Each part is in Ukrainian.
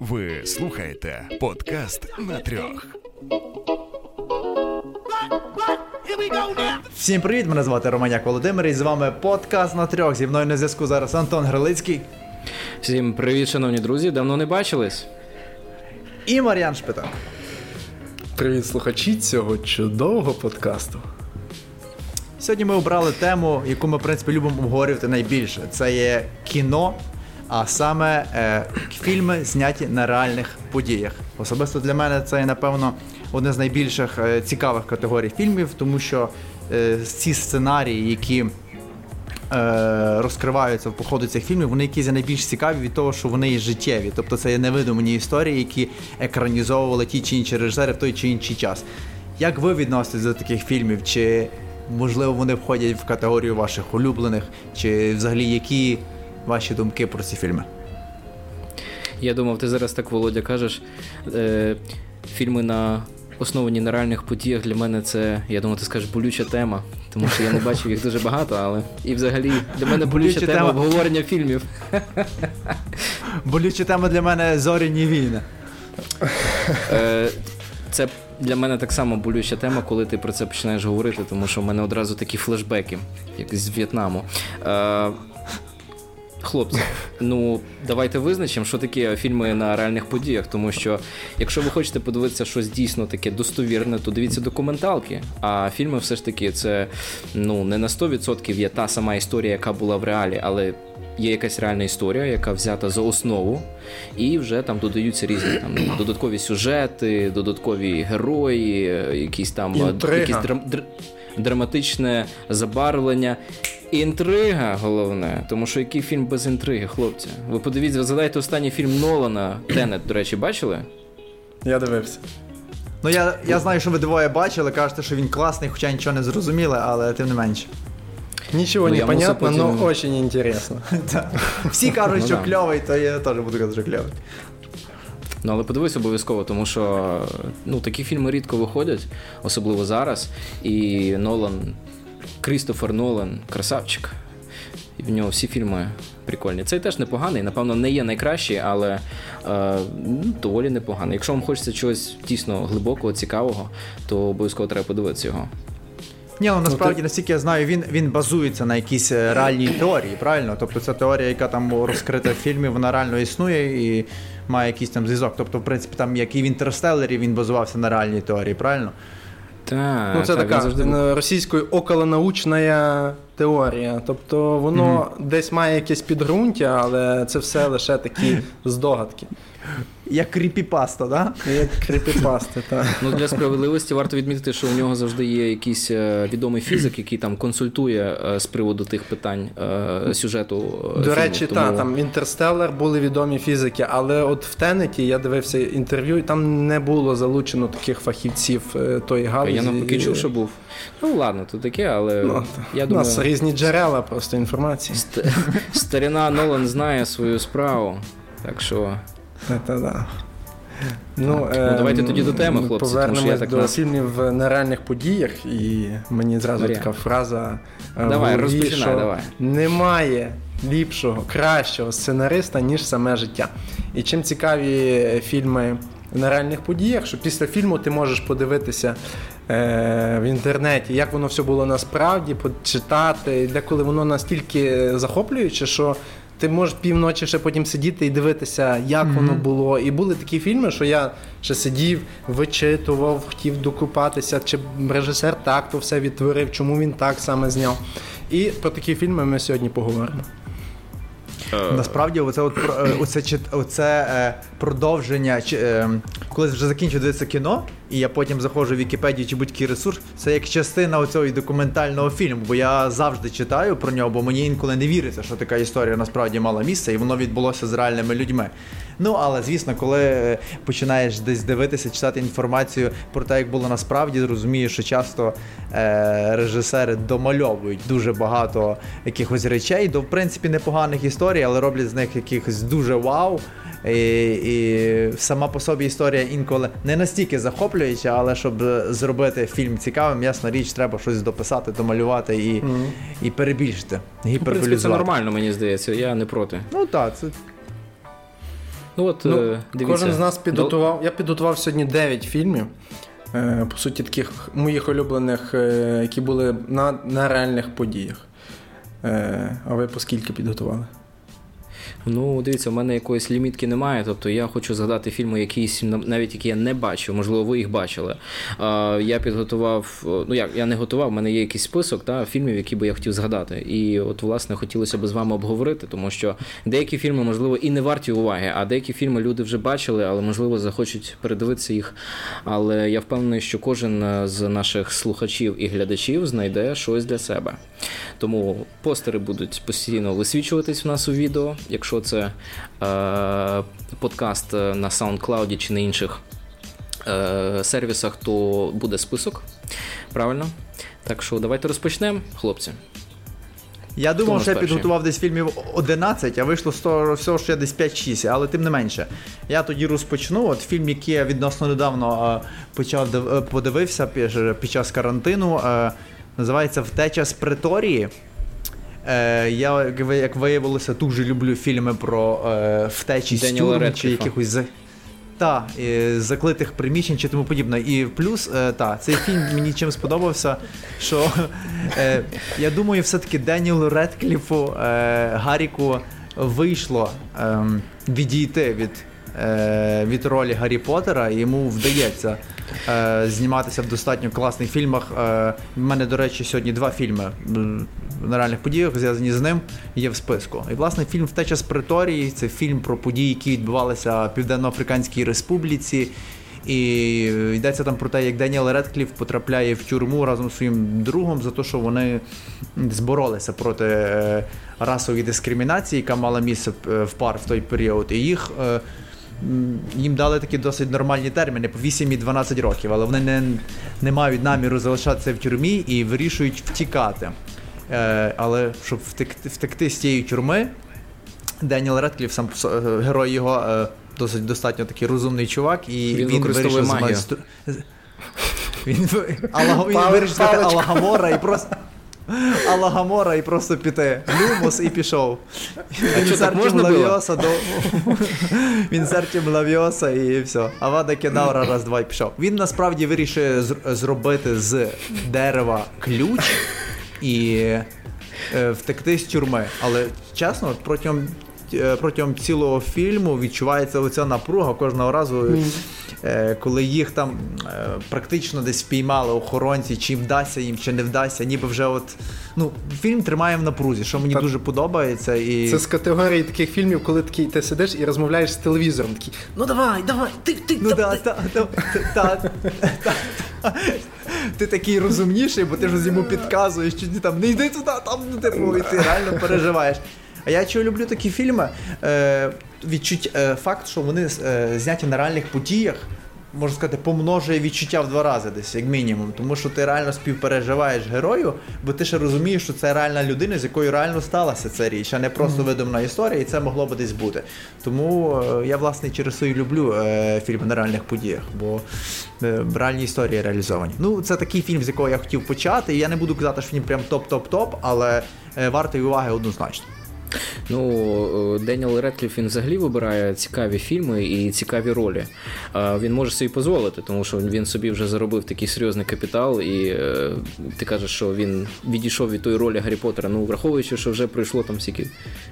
Ви слухаєте подкаст на трьох. Всім привіт! Мене звати Романяк Володимир і з вами подкаст на трьох. Зі мною на зв'язку зараз Антон Грилицький Всім привіт, шановні друзі. Давно не бачились. і Мар'ян Шпитак. Привіт, слухачі цього чудового подкасту. Сьогодні ми обрали тему, яку ми в принципі любимо обговорювати найбільше. Це є кіно, а саме е, фільми, зняті на реальних подіях. Особисто для мене це напевно, одне з найбільших е, цікавих категорій фільмів, тому що е, ці сценарії, які е, розкриваються в походу цих фільмів, вони якісь найбільш цікаві від того, що вони є життєві. Тобто це є невидумані історії, які екранізовували ті чи інші режисери в той чи інший час. Як ви відноситесь до таких фільмів? Чи можливо вони входять в категорію ваших улюблених, чи взагалі які ваші думки про ці фільми? Я думав, ти зараз так, Володя, кажеш. Е, фільми на основані на реальних подіях для мене це, я думаю, ти скажеш болюча тема, тому що я не бачив їх дуже багато, але і взагалі для мене болюча, Болюча тема тема. обговорення фільмів. Болюча тема для мене зоряні війни. Е, це для мене так само болюча тема, коли ти про це починаєш говорити, тому що в мене одразу такі флешбеки, як з В'єтнаму. Е, Хлопці, ну давайте визначимо, що таке фільми на реальних подіях. Тому що, якщо ви хочете подивитися щось дійсно таке достовірне, то дивіться документалки. А фільми все ж таки це ну не на 100% є та сама історія, яка була в реалі, але є якась реальна історія, яка взята за основу, і вже там додаються різні там додаткові сюжети, додаткові герої, якісь там Інтрига. якісь драм- др- драматичне забарвлення. Інтрига головне, тому що який фільм без інтриги, хлопці. Ви подивіться, ви згадайте останній фільм Нолана Тенет, до речі, бачили? Я дивився. Ну я, я знаю, що ви двоє бачили, кажете, що він класний, хоча нічого не зрозуміли, але тим не менше. Нічого Ну, не понятно, потім- но очень интересно. Всі кажуть, Ну, що кльовий, то я теж буду казати, що кльовий. Ну, але подивись обов'язково, тому що ну, такі фільми рідко виходять, особливо зараз. І Нолан, Крістофер Нолан, красавчик. І в нього всі фільми прикольні. Цей теж непоганий, напевно, не є найкращий, але е, ну, доволі непоганий. Якщо вам хочеться чогось дійсно глибокого, цікавого, то обов'язково треба подивитися його. Ні, ну насправді, наскільки я знаю, він, він базується на якійсь е, реальній теорії, правильно? Тобто ця теорія, яка там розкрита в фільмі, вона реально існує і має якийсь там зв'язок. Тобто, в принципі, там як і в інтерстелері він базувався на реальній теорії, правильно? Так, Ну, це так, така завжди... російською околонаучна теорія. Тобто воно десь має якесь підґрунтя, але це все лише такі здогадки. Як кріпіпаста, да? Як кріпіпасти, так. Ну, для справедливості варто відмітити, що у нього завжди є якийсь е, відомий фізик, який там консультує е, з приводу тих питань е, сюжету. До фільму. речі, Тому- та, там Інтерстеллар були відомі фізики, але от в Тенеті я дивився інтерв'ю, і там не було залучено таких фахівців тої галузі. я навпаки чув, що був. Ну ладно, то таке, але Ну, я У нас різні джерела просто інформації. ст- старина Нолан знає свою справу. Так що та, да. Ну, Ну, давайте тоді до теми, хлопці, тому що я так до нас- фільмів на реальних подіях, і мені зразу Марія. така фраза. е, в Давай, голові, розпочинай, що давай. Немає ліпшого, кращого сценариста, ніж саме життя. І чим цікаві фільми на реальних подіях, що після фільму ти можеш подивитися е, в інтернеті, як воно все було насправді, почитати. Деколи воно настільки захоплююче, що ти можеш півночі ще потім сидіти і дивитися, як воно було. І були такі фільми, що я ще сидів, вичитував, хотів докупатися, чи режисер так то все відтворив, чому він так саме зняв. І про такі фільми ми сьогодні поговоримо. Насправді, оце, от, е, оце, оце е, продовження, чи, е, коли вже закінчу дивитися кіно, і я потім заходжу в Вікіпедію чи будь-який ресурс, це як частина оцього документального фільму, бо я завжди читаю про нього, бо мені інколи не віриться, що така історія насправді мала місце, і воно відбулося з реальними людьми. Ну, але звісно, коли е, починаєш десь дивитися, читати інформацію про те, як було насправді, розумієш, що часто е, режисери домальовують дуже багато якихось речей, до в принципі непоганих історій, але роблять з них якихось дуже вау. І, і сама по собі історія інколи не настільки захоплююча, але щоб зробити фільм цікавим, ясна річ, треба щось дописати, домалювати і, і перебільшити, в принципі, це нормально, мені здається, я не проти. Ну так, це Ну Ну от Ну, е, дивіться. кожен з нас підготував. Я підготував сьогодні 9 фільмів. е, По суті, таких моїх улюблених, е, які були на, на реальних подіях. А ви по скільки підготували? Ну, дивіться, у мене якоїсь лімітки немає. Тобто я хочу згадати фільми, якісь навіть які я не бачив, можливо, ви їх бачили. Я підготував, ну як я не готував, в мене є якийсь список та, фільмів, які би я хотів згадати. І от, власне, хотілося б з вами обговорити, тому що деякі фільми, можливо, і не варті уваги, а деякі фільми люди вже бачили, але можливо захочуть передивитися їх. Але я впевнений, що кожен е, з наших слухачів і глядачів знайде щось для себе. Тому постери будуть постійно висвічуватись у нас у відео. Якщо це е, подкаст на SoundCloud чи на інших е, сервісах, то буде список. Правильно? Так що давайте розпочнемо, хлопці. Я думав, що я підготував десь фільмів 11, а вийшло з того всього, що я десь 5-6, але тим не менше. Я тоді розпочну. От фільм, який я відносно недавно е, почав е, подивився під час карантину, е, називається Втеча з преторії. Е, я, як виявилося, дуже люблю фільми про е, втечі з Деніела тюрм чи якихось за... та, заклитих приміщень чи тому подібне. І плюс, е, та, цей фільм мені чим сподобався, що е, я думаю, все-таки Деніелу Редкліфу, е, Гарріку вийшло е, відійти від. е, Від ролі Гаррі Поттера, і йому вдається е, зніматися в достатньо класних фільмах. Е, в мене, до речі, сьогодні два фільми м, на реальних подіях, зв'язані з ним, є в списку. І власне фільм Втеча з Преторії це фільм про події, які відбувалися в Південно-Африканській Республіці. І йдеться там про те, як Деніел Редкліф потрапляє в тюрму разом з своїм другом за те, що вони зборолися проти е, расової дискримінації, яка мала місце е, в пар в той період. І їх е, їм дали такі досить нормальні терміни по 8 і 12 років, але вони не, не мають наміру залишатися в тюрмі і вирішують втікати. Е, але щоб втекти, втекти з цієї тюрми, Деніел Редкліф, сам е, герой його, е, досить достатньо такий розумний чувак, і Він він, вирішив змайстру- Він, він вирішив паличка. Алагамора і просто. Алагамора і просто піти. Люмус і пішов. Він? Лавіоса до. Лавіоса і все. Авада Кедавра раз, два і пішов. Він насправді вирішує зробити з дерева ключ і е, втекти з тюрми. Але чесно, протягом. Е, Протягом цілого фільму відчувається оця напруга кожного разу, е, коли їх там е, практично десь впіймали охоронці, чи вдасться їм, чи не вдасться. Ніби вже от ну фільм тримає в напрузі, що мені Так. дуже подобається. І Це з категорії таких фільмів, коли такий ти сидиш і розмовляєш з телевізором. Такий, ну давай, давай, ти, ти, Ну да, та, та, та, та, та. Ти такий розумніший, бо ти ж йому підказуєш, що ти там не йди туди, там ну, типу, і ти реально переживаєш. А я чого люблю такі фільми? Е, відчуть, е, факт, що вони е, зняті на реальних подіях, можна сказати, помножує відчуття в два рази десь, як мінімум. Тому що ти реально співпереживаєш герою, бо ти ще розумієш, що це реальна людина, з якою реально сталася ця річ, а не просто видумана історія, і це могло би десь бути. Тому е, я, власне, через це і люблю е, фільми на реальних подіях, бо е, реальні історії реалізовані. Ну, це такий фільм, з якого я хотів почати. І я не буду казати, що він прям топ-топ-топ, але е, вартий уваги однозначно. Ну, е, Деніел Редкліф він взагалі вибирає цікаві фільми і цікаві ролі. Він може собі дозволити, тому що він собі вже заробив такий серйозний капітал, і е, ти кажеш, що він відійшов від тої ролі Гаррі Поттера. Ну, враховуючи, що вже пройшло там скільки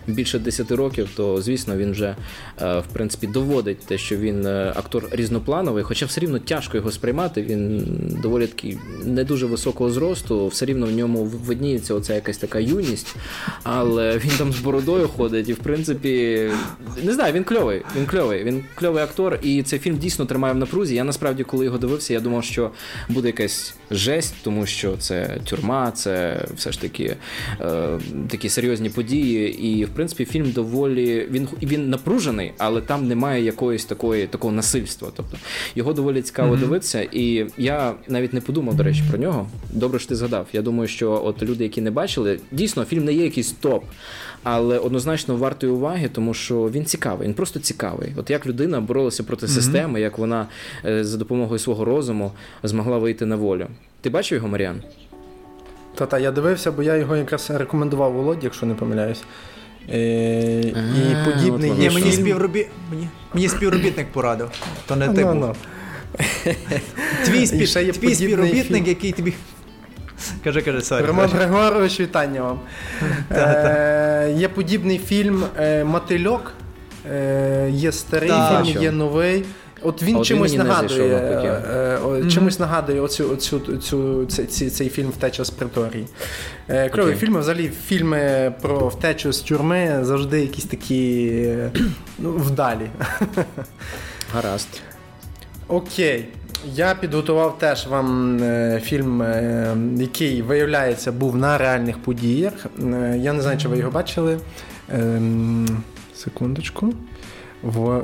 більше 10 років, то звісно він вже е, в принципі доводить те, що він актор різноплановий, хоча все рівно тяжко його сприймати. Він доволі такий не дуже високого зросту, все рівно в ньому видніється оця якась така юність, але він там з бородою ходить, і в принципі, не знаю, він кльовий. Він кльовий. Він кльовий актор, і цей фільм дійсно тримає в напрузі. Я насправді, коли його дивився, я думав, що буде якась жесть, тому що це тюрма, це все ж таки е, такі серйозні події. І в принципі, фільм доволі він він напружений, але там немає якоїсь такої такого насильства. Тобто його доволі цікаво mm-hmm. дивитися. І я навіть не подумав, до речі, про нього. Добре, що ти згадав. Я думаю, що от люди, які не бачили, дійсно фільм не є якийсь топ. Але однозначно вартої уваги, тому що він цікавий, він просто цікавий. От як людина боролася проти mm-hmm. системи, як вона е, за допомогою свого розуму змогла вийти на волю. Ти бачив його, Маріан? Та-та, я дивився, бо я його якраз рекомендував Володі, якщо не помиляюсь. Е, і подібний є мені, співробі... мені, мені співробітник порадив. То не ти Ну, був. ну. Твій, спів... Твій співробітник, який тобі. Кажи, кажи, sorry. Роман Григорович, вітання вам. Е, є подібний фільм е, Мотильок. Е, є старий фільм, є новий. От він чимось нагадує, чимось нагадує оцю, оцю, цю, цей, фільм Втеча з приторії. Кльові фільми, взагалі фільми про втечу з тюрми завжди якісь такі ну, вдалі. Гаразд. Окей. Я підготував теж вам е, фільм, е, який, виявляється, був на реальних подіях. Е, Я не знаю, чи ви його бачили. Ем, Секундочку.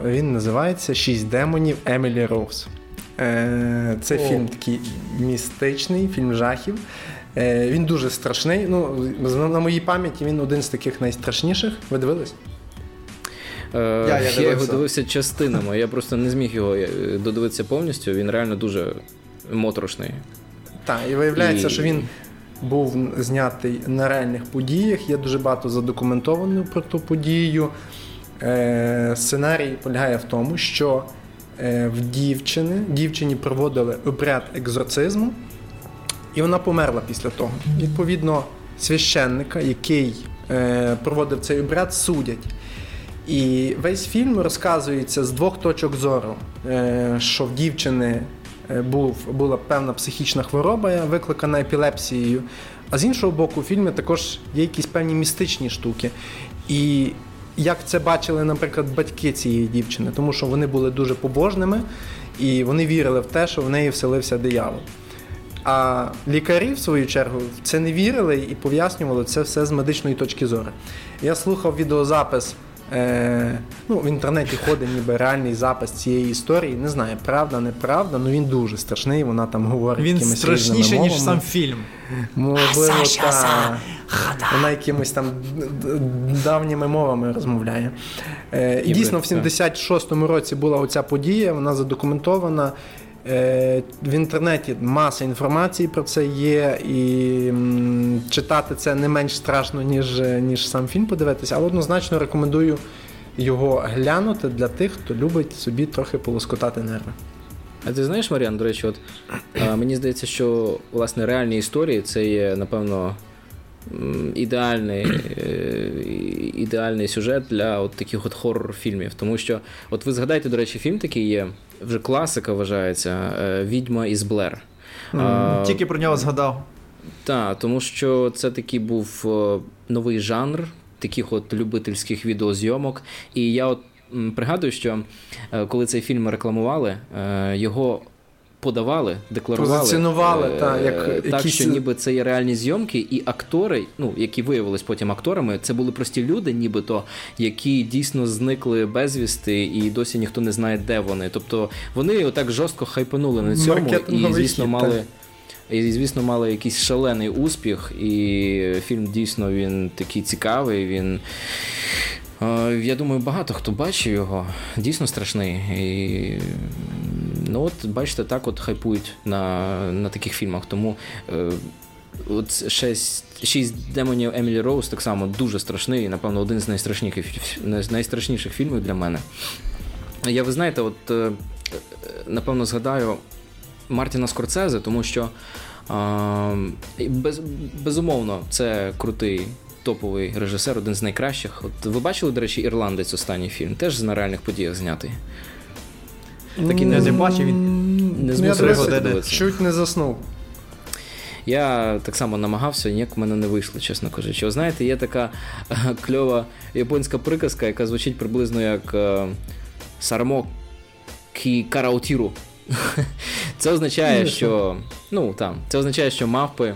Він називається Шість демонів Емілі Роуз. Це О. фільм такий містичний, фільм жахів. Він дуже страшний. Ну, на моїй пам'яті він один з таких найстрашніших. Ви дивились? Е, я я, його дивився частинами. Я просто не зміг його е, додивитися повністю. Він реально дуже моторошний. Так, і виявляється, І- що він був знятий на реальних подіях. Є дуже багато задокументовано про ту подію. Е, сценарій полягає в тому, що е, в дівчини, дівчині проводили обряд екзорцизму, і вона померла після того. Відповідно, священника, який е, проводив цей обряд, судять. І весь фільм розказується з двох точок зору, е, що в дівчини е, був, була певна психічна хвороба, викликана епілепсією. А з іншого боку, в фільмі також є якісь певні містичні штуки. І як це бачили, наприклад, батьки цієї дівчини, тому що вони були дуже побожними і вони вірили в те, що в неї вселився диявол. А лікарі, в свою чергу, в це не вірили і пояснювали це все з медичної точки зору. Я слухав відеозапис. Е, ну, в інтернеті ходить ніби реальний запис цієї історії. Не знаю, правда, неправда, але він дуже страшний. Вона там говорить Він якимись страшніше, ніж сам фільм. Можливо, та. Вона якимось там давніми мовами розмовляє. Е, і дійсно, в так. 76-му році була оця подія, вона задокументована. Е, В інтернеті маса інформації про це є, і читати це не менш страшно, ніж, ніж сам фільм подивитися, але однозначно рекомендую його глянути для тих, хто любить собі трохи полоскотати нерви. А ти знаєш, Маріан, до речі, от мені здається, що власне реальні історії це є, напевно, ідеальний, е, ідеальний сюжет для от таких от хоррор-фільмів. Тому що, от ви згадайте, до речі, фільм такий є, вже класика вважається е, Відьма із Блер. Тільки про нього згадав. Так, тому що це такий був е, новий жанр таких от любительських відеозйомок. І я от пригадую, що коли цей фільм рекламували, його. Подавали, декларували Позиціонували, е, та, як так, якісь- що ніби це є реальні зйомки, і актори, ну які виявились потім акторами, це були прості люди, нібито, які дійсно зникли безвісти, і досі ніхто не знає, де вони. Тобто вони отак жорстко хайпанули на цьому, і звісно хід, мали. І, звісно, мали якийсь шалений успіх, і фільм дійсно він такий цікавий. Він. е, Я думаю, багато хто бачив його. Дійсно страшний. І, ну от, бачите, так от хайпують на, на таких фільмах. Тому е, от шесть, шість демонів Емілі Роуз так само дуже страшний, і, напевно, один з найстрашніших, найстрашніших фільмів для мене. Я, ви знаєте, от е, е, напевно згадаю Мартіна Скорцезе, тому що і без, безумовно це крутий топовий режисер, один з найкращих. От ви бачили, до речі, ірландець останній фільм, теж на реальних подіях знятий. Такий не бачив він. Не змусив дивитися. чуть не заснув. Я так само намагався, ніяк в мене не вийшло, чесно кажучи. Ви знаєте, є така е, кльова японська приказка, яка звучить приблизно як е, Сармо кі караутіру. Це означає, що ну там, це означає, що мавпи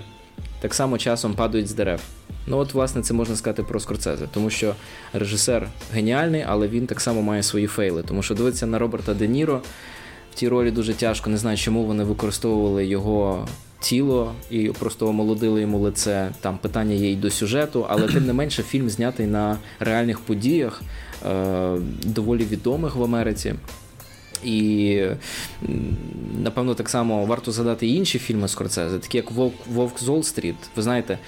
так само часом падають з дерев. Ну от, власне, це можна сказати про Скорцезе, тому що режисер геніальний, але він так само має свої фейли. Тому що дивитися на Роберта Де Ніро в тій ролі дуже тяжко. Не знаю, чому вони використовували його тіло і просто омолодили йому лице. Там питання є і до сюжету, але тим не менше фільм знятий на реальних подіях, е, доволі відомих в Америці. І напевно так само варто згадати і інші фільми Скорцезе, такі як Вовк, Вовк з Уолл-стріт. Ви знаєте,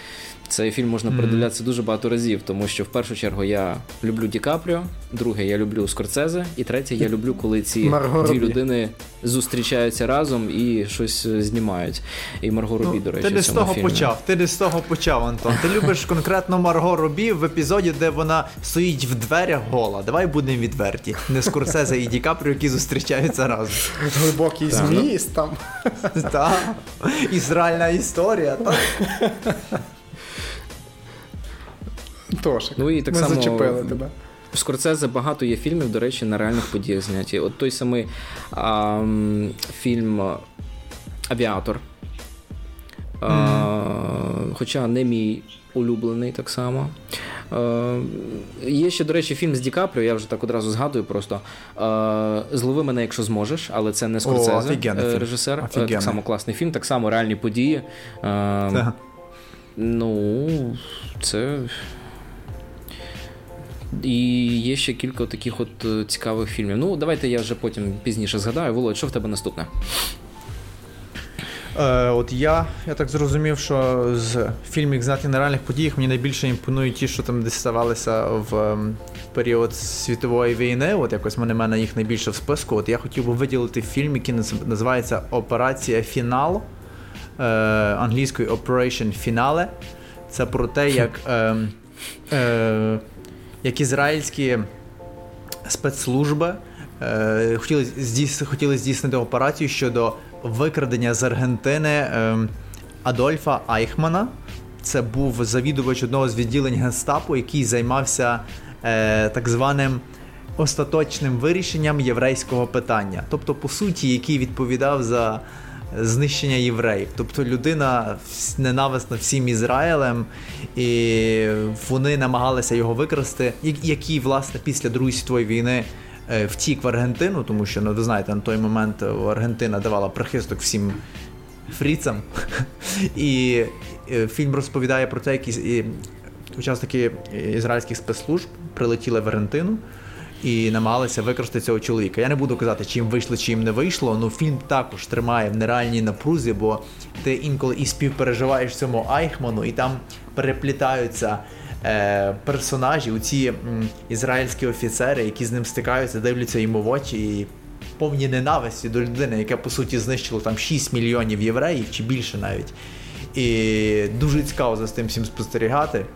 Цей фільм можна передивлятися дуже багато разів, тому що в першу чергу я люблю Ді Капріо, друге, я люблю Скорцезе, і третє, я люблю, коли ці Марго дві Робі. людини зустрічаються разом і щось е, знімають. І Марго Робі, Ну, до речі, ти не з того фільмі. почав. Ти не з того почав, Антон. Ти любиш конкретно Марго Робі в епізоді, де вона стоїть в дверях гола. Давай будемо відверті. Не Скорсезе і Ді Капріо, які зустрічаються разом. Глибокий зміст там. Так. Ізраїльна історія. Так. Тож, Ну і так ми само- зачепили тебе. В Скорцезе багато є фільмів, до речі, на реальних подіях зняті. От той самий а, фільм а, Авіатор. А, Хоча не мій улюблений так само. Е, є ще, до речі, фільм з Ді Капріо, я вже так одразу згадую просто. Е, Злови мене, якщо зможеш, але це не Скорцезе, е, режисер. Е, Офігенний. Так само класний фільм, так само реальні події. Е. Ну, це. І є ще кілька таких от е, цікавих фільмів. Ну, давайте я вже потім пізніше згадаю. Володь, що в тебе наступне? Е, от я, я так зрозумів, що з фільмів знати на реальних подіях мені найбільше імпонують ті, що там десь ставалися в ем, період світової війни. От якось мене мене їх найбільше в списку. От я хотів би виділити фільм, який називається Операція Фінал е, англійською Operation Finale. Це про те, як, е, е, як ізраїльські спецслужби е, хотіли, здійс, хотіли здійснити операцію щодо викрадення з Аргентини е, Адольфа Айхмана. Це був завідувач одного з відділень Гестапо, який займався е, так званим остаточним вирішенням єврейського питання. Тобто, по суті, який відповідав за знищення євреїв. Тобто людина ненависна всім Ізраїлем, і вони намагалися його викрасти, який, власне, після Другої світової війни е, втік в Аргентину, тому що, ну, ви знаєте, на той момент е, Аргентина давала прихисток всім фріцам. І е, фільм розповідає про те, як із- і учасники ізраїльських спецслужб прилетіли в Аргентину і намагалися використати цього чоловіка. Я не буду казати, чи їм вийшло, чи їм не вийшло. але фільм також тримає в нереальній напрузі, бо ти інколи і співпереживаєш цьому Айхману, і там переплітаються. Е, персонажі, ці ізраїльські офіцери, які з ним стикаються, дивляться йому в очі і повні ненависті до людини, яка по суті знищила там 6 мільйонів євреїв чи більше навіть. І дуже цікаво за цим всім спостерігати.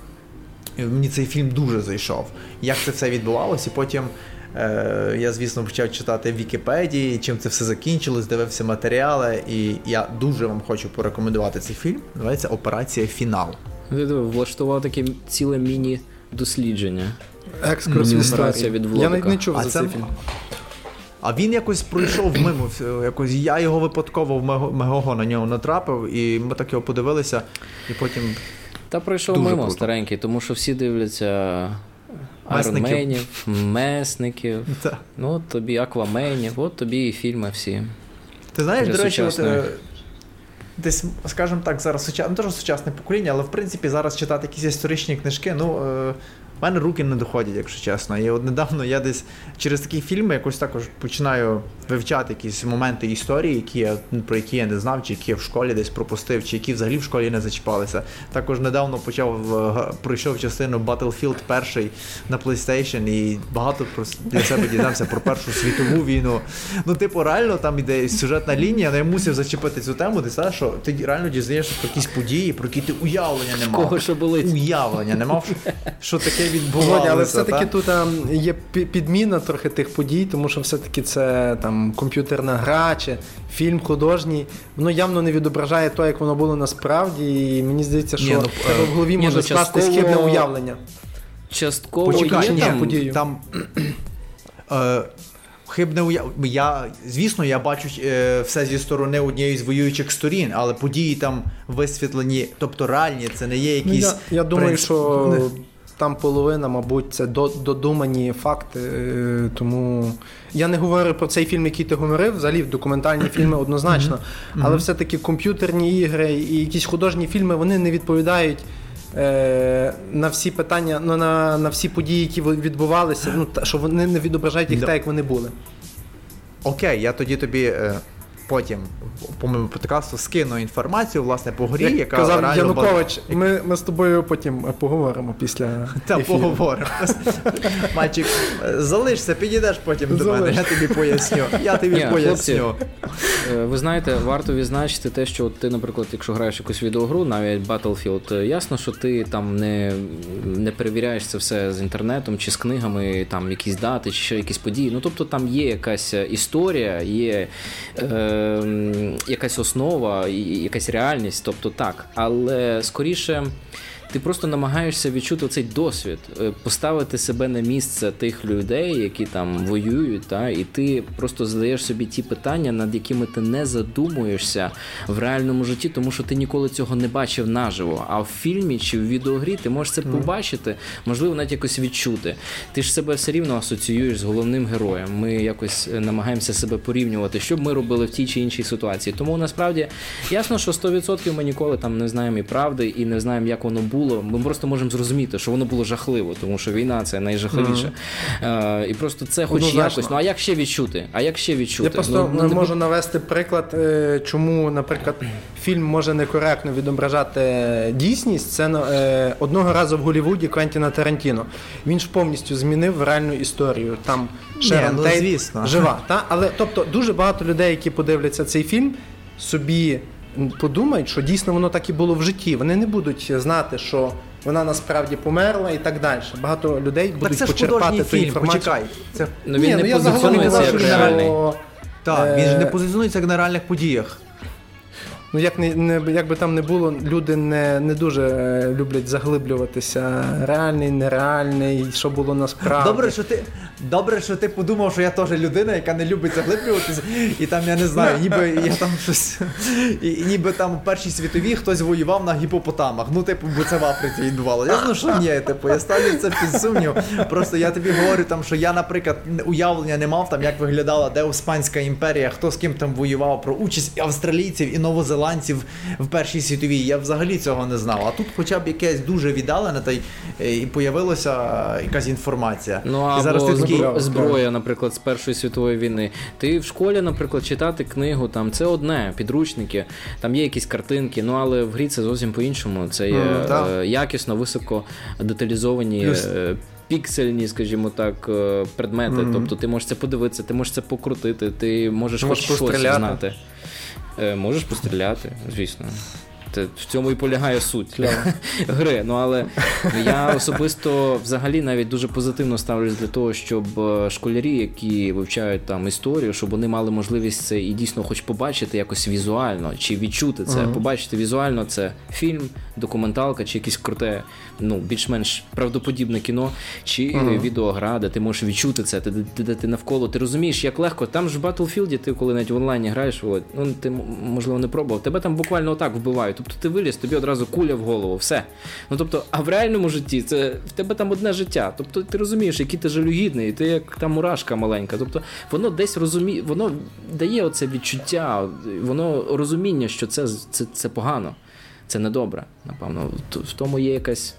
Мені цей фільм дуже зайшов. Як це все відбувалося, і потім е, я, звісно, почав читати в Вікіпедії, чим це все закінчилось, дивився матеріали, і я дуже вам хочу порекомендувати цей фільм. Називається Операція Фінал. Ти влаштував таке ціле міні-дослідження. Екскурс в Операція історії. Я навіть не чув А за це- цей фільм. А він якось пройшов мимо. Якось я його випадково в Мегого на нього натрапив, і ми так його подивилися, і потім Та пройшов Дуже мимо круто. старенький, тому що всі дивляться. Айронменів, месників, да. ну от тобі акваменів, от тобі і фільми всі. Ти знаєш, Для до речі, от, е, десь, скажімо так, зараз не що сучасне покоління, але в принципі зараз читати якісь історичні книжки, ну. Е, в мене руки не доходять, якщо чесно. І от недавно я десь через такі фільми якось також починаю вивчати якісь моменти історії, які я, ну, про які я не знав, чи які я в школі десь пропустив, чи які взагалі в школі не зачіпалися. Також недавно почав е, пройшов частину Battlefield 1 на PlayStation і багато про для себе дізнався про Першу світову війну. Ну, типу, реально там іде сюжетна лінія, але я мусив зачепити цю тему, знаєш, що ти реально дізнаєшся про якісь події, про які ти уявлення не мав. Кого що болить? Уявлення не мав, що таке відбувалося. Але все-таки та? тут ем, є підміна трохи тих подій, тому що все-таки це там комп'ютерна гра чи фільм художній. Воно явно не відображає то, як воно було насправді. І мені здається, що Ні, ну, в голові ні, може ну, скластись частково- хибне уявлення. Частково Почекай, є ні, там. події. там е, хибне уяв... Я, звісно, я бачу е, все зі сторони однієї з воюючих сторін, але події там висвітлені, тобто реальні, це не є Ну, якісь. я, я думаю, принцип- що там половина, мабуть, це додумані факти. е, Тому я не говорю про цей фільм, який ти говорив. Взагалі документальні фільми однозначно. Але все-таки комп'ютерні ігри і якісь художні фільми вони не відповідають. е, На всі питання, ну, на, на всі події, які відбувалися, ну та- що вони не відображають їх так, як вони були. Окей, я тоді тобі е, потім, по моєму подкасту, скину інформацію власне по грі, Як яка казав реально Янукович, ми, ми з тобою потім поговоримо після. Та ефіру. поговоримо. Мальчик, залишся, підійдеш потім до мене, я тобі поясню. Я тобі Ні, поясню. Е, Ви знаєте, варто відзначити те, що ти, наприклад, якщо граєш якусь відеогру, навіть Battlefield, е, ясно, що ти там не, не перевіряєш це все з інтернетом чи з книгами, там якісь дати, чи ще якісь події. Ну тобто там є якась історія, є е, якась основа, якась реальність, тобто так. Але скоріше. Ти просто намагаєшся відчути цей досвід, е, поставити себе на місце тих людей, які там воюють, та, і ти просто задаєш собі ті питання, над якими ти не задумуєшся в реальному житті, тому що ти ніколи цього не бачив наживо. А в фільмі чи в відеогрі ти можеш це побачити, можливо, навіть якось відчути. Ти ж себе все рівно асоціюєш з головним героєм. Ми якось е, намагаємося себе порівнювати, що б ми робили в тій чи іншій ситуації. Тому насправді ясно, що 100% ми ніколи там не знаємо і правди, і не знаємо, як воно було. Ми просто можемо зрозуміти, що воно було жахливо, тому що війна це найжахливіше. Е, і просто це хоч Однозначно. якось. Ну а як ще відчути? А як ще відчути? Я просто ну, ну, можу навести приклад, е, чому, наприклад, фільм може некоректно відображати дійсність. Це е, одного разу в Голлівуді Квентіна Тарантіно. Він ж повністю змінив реальну історію. Там Шерон ну, Тейт звісно. жива. Та? Але тобто дуже багато людей, які подивляться цей фільм, собі подумають, що дійсно воно так і було в житті. Вони не будуть знати, що вона насправді померла і так далі. Багато людей Так будуть це ж почерпати художній ту фільм, інформацію. почекай. Це... ну, він Ні, не ну, я загалом позиціонується казав, реальний. що- Так, він ж не Е, позиціонується як на реальних подіях. Ну, як, не, не, як би там не було, люди не, не дуже е, люблять заглиблюватися. Реальний, нереальний, що було насправді. Добре, що ти добре, що ти подумав, що я теж людина, яка не любить заглиблюватися, і там я не знаю, ніби я там щось. І, ніби там в Першій світовій хтось воював на гіпопотамах. Ну, типу, бо це в Африці відбувалося. Ясно, що ні, типу, я ставлю це під сумнів. Просто я тобі говорю, там, що я, наприклад, уявлення не мав, там, як виглядала Деуспанська імперія, хто з ким там воював, про участь австралійців і новозеландців в Першій світовій. Я взагалі цього не знав. А тут хоча б якесь дуже віддалене, та й, е, і появилася е, якась інформація. Ну або зараз ти такий, зброя, наприклад, з Першої світової війни. Ти в школі, наприклад, читати книгу, там це одне, підручники, там є якісь картинки, ну але в грі це зовсім по-іншому. Це є так. е, якісно, високо деталізовані. Плюс- е, Піксельні, скажімо так, предмети. Мгм. Тобто ти можеш це подивитися, ти можеш це покрутити, ти можеш Ти хоч щось знати. Е, можеш постріляти, звісно. В цьому і полягає суть гри. Ну але я особисто взагалі навіть дуже позитивно ставлюсь для того, щоб е, школярі, які вивчають там історію, щоб вони мали можливість це і дійсно хоч побачити якось візуально, чи відчути це. Побачити візуально це фільм, документалка, чи якесь круте, ну більш-менш правдоподібне кіно, чи е, відеогра, де ти можеш відчути це, де, де, де ти навколо. Ти розумієш, як легко. Там ж в Battlefield, ти коли навіть в онлайні граєш, Володь, ну ти можливо не пробував. Тебе там буквально отак вбивають. Тобто ти виліз, тобі одразу куля в голову, все. Ну тобто, а в реальному житті це в тебе там одне життя. Тобто ти розумієш, який ти жалюгідний, і ти як та мурашка маленька. Тобто воно десь розуміє, воно дає оце відчуття, воно розуміння, що це, це, це погано, це недобре. Напевно, в тому є якась.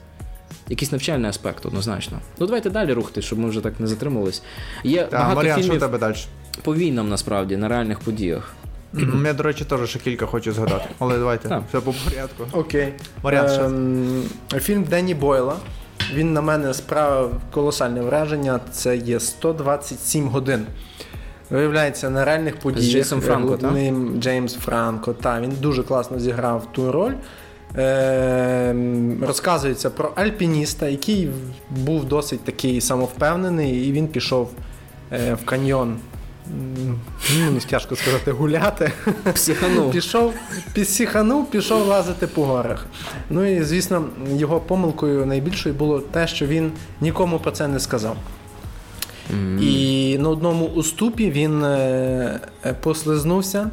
Якийсь навчальний аспект, однозначно. Ну давайте далі рухати, щоб ми вже так не затримувались. Є Та, багато Маріан, що фільмів тебе далі? по війнам насправді на реальних подіях. Я, до речі, теж ще кілька хочу згадати. Але давайте, Так. все по порядку. Окей. Варіант ще. Ем, фільм Денні Бойла. Він на мене справив колосальне враження. Це є 127 годин. Виявляється, на реальних подіях. Джейсом Франко, так? Джеймс Франко. Та, він дуже класно зіграв ту роль. Ем, розказується про альпініста, який був досить такий самовпевнений, і він пішов е, в каньйон. Ну, тяжко сказати, гуляти. Психанув. Пішов, пісіханув, пішов лазити по горах. Ну і звісно, його помилкою найбільшою було те, що він нікому про це не сказав. І на одному уступі він е, е, послизнувся,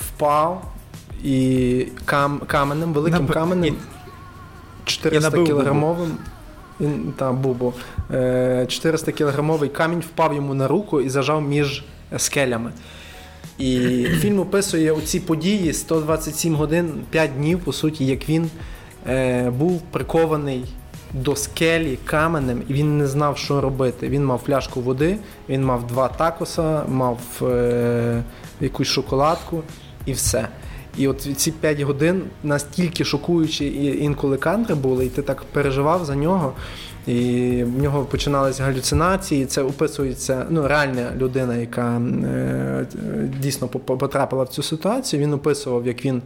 впав і кам, каменем, великим Наб- каменем, і 400 набив кілограмовим. Він там бубу. 400 кілограмовий камінь впав йому на руку і зажав між скелями. І фільм описує оці події 127 годин, 5 днів, по суті, як він е, був прикований до скелі каменем, і він не знав, що робити. Він мав пляшку води, він мав два такоса, мав е- якусь шоколадку і все. І от ці 5 годин настільки шокуючі і інколи кадри були, і ти так переживав за нього. І в нього починалися галюцинації. Це описується ну, реальна людина, яка е, дійсно потрапила в цю ситуацію. Він описував, як він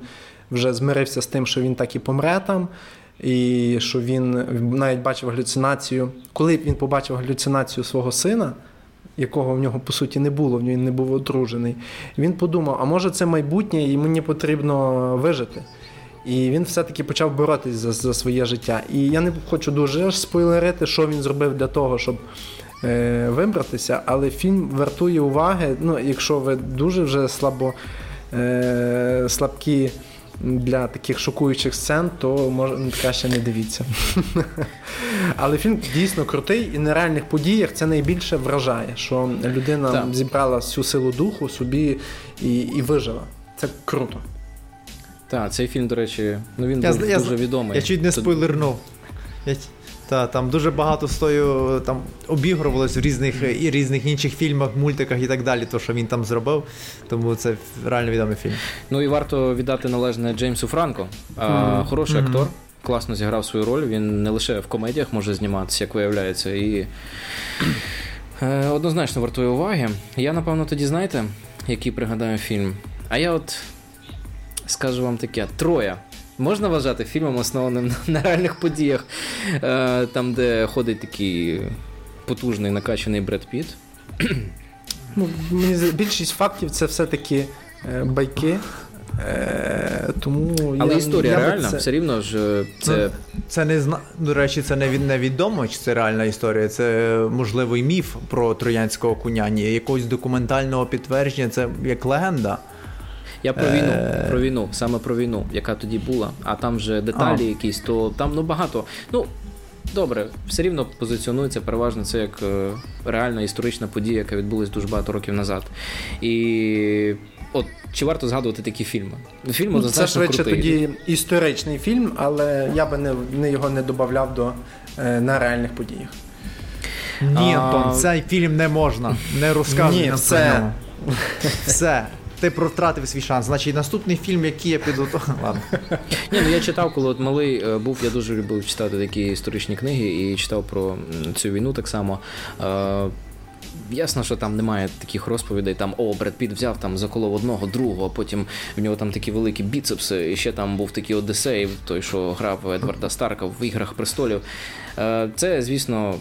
вже змирився з тим, що він так і помре там. І що він навіть бачив галюцинацію. Коли він побачив галюцинацію свого сина, якого в нього по суті не було, він не був одружений, він подумав: а може це майбутнє, і мені потрібно вижити. І він все-таки почав боротись за за своє життя. І я не хочу дуже спойлерити, що він зробив для того, щоб е, вибратися, але фільм вартує уваги. Ну, якщо ви дуже вже слабо е, слабкі для таких шокуючих сцен, то може краще не дивіться. Але фільм дійсно крутий і на реальних подіях це найбільше вражає, що людина так. зібрала всю силу духу собі і, і вижила. Це круто. Так, цей фільм, до речі, ну він я, дуже я, дуже відомий. Я чуть не спойлернув. Я, та, там дуже багато стою там обігрувалось в різних і різних інших фільмах, мультиках і так далі, то що він там зробив. Тому це реально відомий фільм. Ну і варто віддати належне Джеймсу Франко. А, mm-hmm. Хороший mm-hmm. актор, класно зіграв свою роль. Він не лише в комедіях може зніматися, як виявляється, і е, однозначно вартує уваги. Я, напевно, тоді знаєте, який пригадаю фільм. А я от скажу вам таке: Троя. Можна вважати фільмом, основаним на реальних подіях, е, там, де ходить такий потужний накачаний Бред Піт. Ну, Більшість фактів це все-таки е, байки. Е, тому Але я, історія я реальна, це... все рівно ж це. Ну, це не зна... До речі, це не невідомо, чи це реальна історія. Це можливий міф про троянського коня. Ні, якогось документального підтвердження, це як легенда. Я про війну, е. про війну, саме про війну, яка тоді була, а там вже деталі якісь, то там ну багато. Ну, добре, все рівно позиціонується переважно це як е, реальна історична подія, яка відбулася дуже багато років назад. І от чи варто згадувати такі фільми? Фільм ну, Це швидше крутий. тоді історичний фільм, але я би не, не його не додавав до е, на реальних подіях. Ні, Антон, цей фільм не можна. Не розказуй Ні, все. Все ти протратив свій шанс. Значить, наступний фільм, який я підготував. Ладно. Ні, ну я читав, коли от малий е, був, я дуже любив читати такі історичні книги і читав про цю війну так само. Е, ясно, що там немає таких розповідей, там о, Бред Піт взяв там заколов одного, другого, потім в нього там такі великі біцепси, і ще там був такий Одесей, той, що грав Едварда Старка в іграх престолів. Е, це, звісно,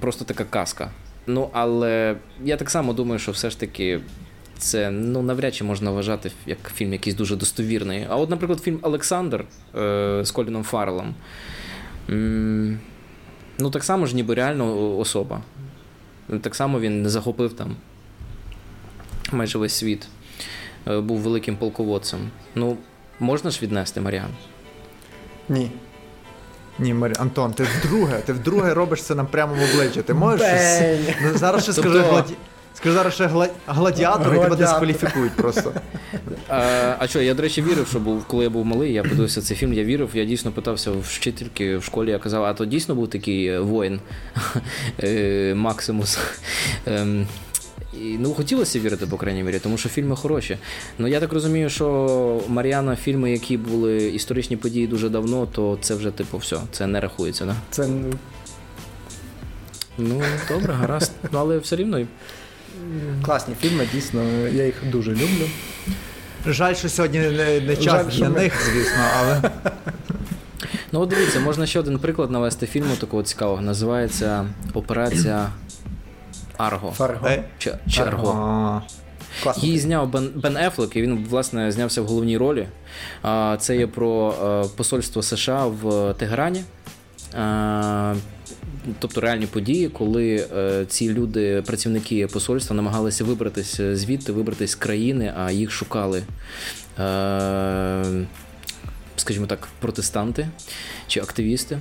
просто така казка. Ну, але я так само думаю, що все ж таки це ну навряд чи можна вважати як фільм якийсь дуже достовірний. А от, наприклад, фільм Олександр е, з Коліном Фаррелом. М- ну, так само ж ніби реально особа. Так само він не захопив там майже весь світ. Е, був великим полководцем. Ну, можна ж віднести Маріан? Ні. Ні, Марі... Антон, ти вдруге, ти вдруге робиш це нам прямо в обличчя. Ти можеш. Щось... Ну, зараз ще скажи тобто... Скажи зараз ще гла... гладіатор, і тебе дискваліфікують просто. А а що, я, до речі, вірив, що був, коли я був малий, я подивився цей фільм, я вірив, я дійсно питався в вчительки в школі, я казав, а то дійсно був такий е, воїн е, Максимус. Ем, і, Ну, хотілося вірити, по крайній мірі, тому що фільми хороші. Ну я так розумію, що Мар'яна, фільми, які були історичні події дуже давно, то це вже типу все, це не рахується, да? Це Ну, добре, гаразд. Ну, але все рівно Класні фільми, дійсно, я їх дуже люблю. Жаль, що сьогодні не, не час Жаль, для ми... них, звісно, але. Ну, от дивіться, можна ще один приклад навести фільму такого цікавого. Називається Операція Арго. Фарго. Чи Арго. Її зняв Бен Бен Ефлек, і він, власне, знявся в головній ролі. Це є про е, посольство США в Тегерані тобто реальні події, коли е, ці люди, працівники посольства, намагалися вибратися звідти, вибратися з країни, а їх шукали. Е, Скажімо так, протестанти чи активісти.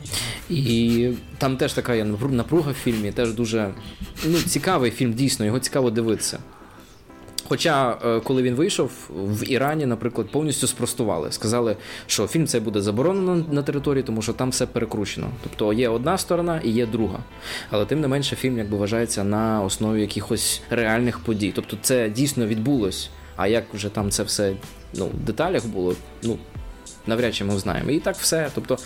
І там теж така є напруга в фільмі, теж дуже ну, цікавий фільм, дійсно, його цікаво дивитися. Хоча, е, коли він вийшов, в Ірані, наприклад, повністю спростували. Сказали, що фільм цей буде заборонено на території, тому що там все перекручено. Тобто є одна сторона і є друга. Але тим не менше, фільм якби вважається на основі якихось реальних подій. Тобто це дійсно відбулось. А як вже там це все ну, в деталях було, ну. Навряд чи ми знаємо. І так все. Тобто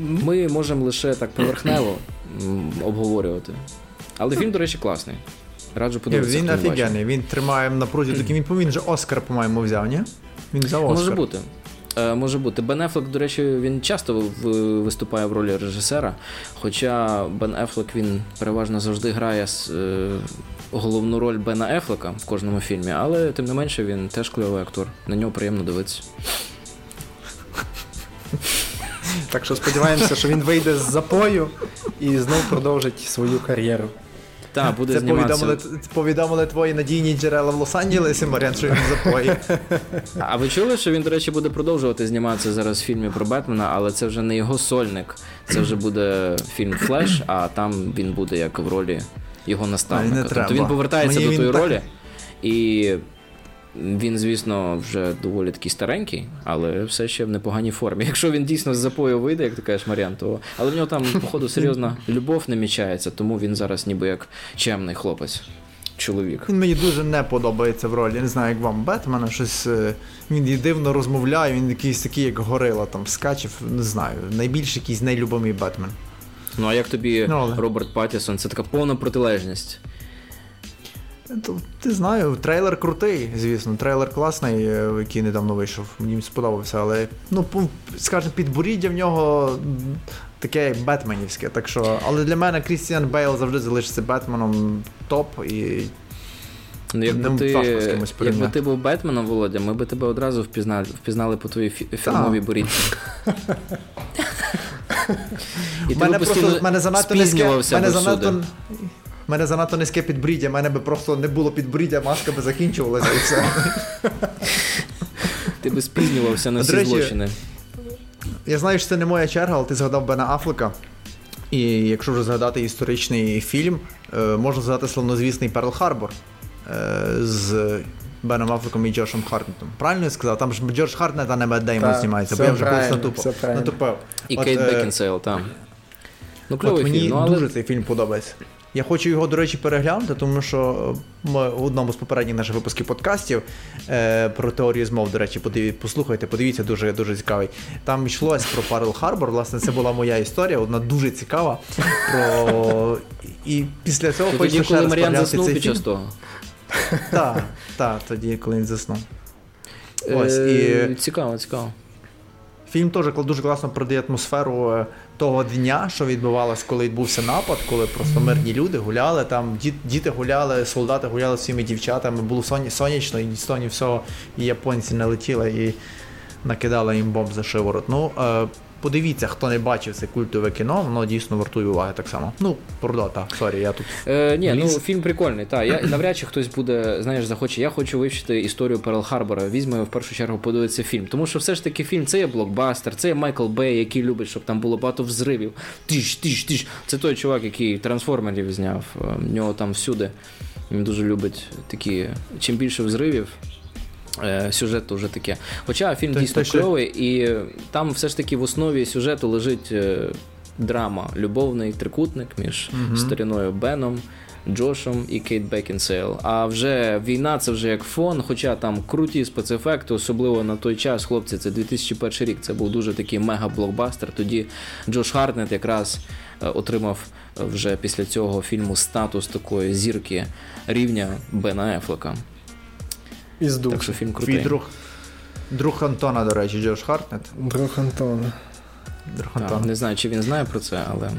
ми можемо лише так поверхнево обговорювати. Але фільм, до речі, класний. Раджу подивитися. Він офігенний, він тримає на прузі такий. Він він же Оскар, по-моєму, взяв, ні? Він взяв Оскар. Може бути. Е, може бути. Бен Ефлек, до речі, він часто виступає в ролі режисера. Хоча Бен Ефлек він переважно завжди грає е, головну роль Бена Ефлека в кожному фільмі, але тим не менше він теж кльовий актор. На нього приємно дивитися. Так що сподіваємося, що він вийде з запою і знов продовжить свою кар'єру. Так, буде Це зніматися. повідомили, повідомили твої надійні джерела в Лос-Анджелесі, Маріан, що він запої. А ви чули, що він, до речі, буде продовжувати зніматися зараз в фільмі про Бетмена, але це вже не його сольник. Це вже буде фільм Флеш, а там він буде як в ролі його наставника. Тобто він повертається Мені до тої ролі. І він, звісно, вже доволі такий старенький, але все ще в непоганій формі. Якщо він дійсно з запою вийде, як ти кажеш, Маріан, то але в нього там, походу, серйозна любов намічається, тому він зараз ніби як чемний хлопець. Чоловік. Він мені дуже не подобається в ролі. Я не знаю, як вам Бетмена щось. Е, він і дивно розмовляє, він якийсь такий, як горила, там скачив, не знаю. Найбільш якийсь найлюбимий Бетмен. Ну а як тобі ну, але... Роберт Паттісон? Це така повна протилежність. Ти знаю, трейлер крутий, звісно. Трейлер класний, е, який недавно вийшов. Мені сподобався, але ну, скажімо, підборіддя в нього таке Бетменівське. Так що, але для мене Крістіан Бейл завжди залишиться Бетменом топ і. Ну, якби ти якби ти був Бетменом, Володя, ми би тебе одразу впізнали впізнали по твоїй фірмовій борідці. І ти мене просто мене занадто мене занадто низьке підбріддя, мене би просто не було підбріддя, маска би закінчувалася і все. Ти би спізнювався на всі речі, злочини. Я знаю, що це не моя черга, але ти згадав Бена Афлека. І якщо вже згадати історичний фільм, е, можна згадати славнозвісний Перл Харбор з Беном Афлеком і Джошем Хартнетом. Правильно я сказав? Там ж Джордж Хартнет, а не Мед Деймон знімається, бо я вже просто натупив. І Кейт е, Бекінсейл, там. Ну, кльовий Мені фільм, ну, але... дуже цей фільм подобається. Я хочу його, до речі, переглянути, тому що ми в одному з попередніх наших випусків подкастів е, про теорію змов, до речі, подиві, послухайте, подивіться, дуже дуже цікавий. Там йшлося про Перл Харбор. Власне, це була моя історія, одна дуже цікава. Про... І після цього хочу ще раз переглянути під час того. Так, так, тоді, коли він заснув. Ось, і... Цікаво, цікаво. Фільм теж дуже класно продає атмосферу е, того дня, що відбувалось, коли відбувся напад, коли просто мирні люди гуляли, там діти гуляли, солдати гуляли з своїми дівчатами, було сонячно, і ні всього, і японці налетіли і накидали їм бомб за шиворот. Ну, е, Подивіться, хто не бачив це культове кіно, воно дійсно вартує уваги так само. Ну, так, sorry, я тут. Е, Ні, ну фільм прикольний. так. Я навряд чи хтось буде, знаєш, захоче. Я хочу вивчити історію Перл Харбора. Візьму в першу чергу подивитися фільм. Тому що все ж таки фільм це є блокбастер, це є Майкл Бей, який любить, щоб там було багато взривів. Тиш, тиш, тиш. Це той чувак, який трансформерів зняв. Е, в нього там всюди. Він дуже любить такі. Чим більше взривів, сюжет вже таке. Хоча фільм так, дійсно кльовий, і там все ж таки в основі сюжету лежить е, драма, любовний трикутник між угу. старіною Беном. Джошем і Кейт Бекінсейл. А вже війна це вже як фон, хоча там круті спецефекти, особливо на той час, хлопці, це 2001 рік. Це був дуже такий мега-блокбастер. Тоді Джош Хартнет якраз е, отримав вже після цього фільму статус такої зірки рівня Бена Ефлека. Із дух. Так що фільм крутий. Твій друг друг Антона, до речі, Джош Хартнет. Друг Антона. Друг Антона. Так, не знаю, чи він знає про це, але.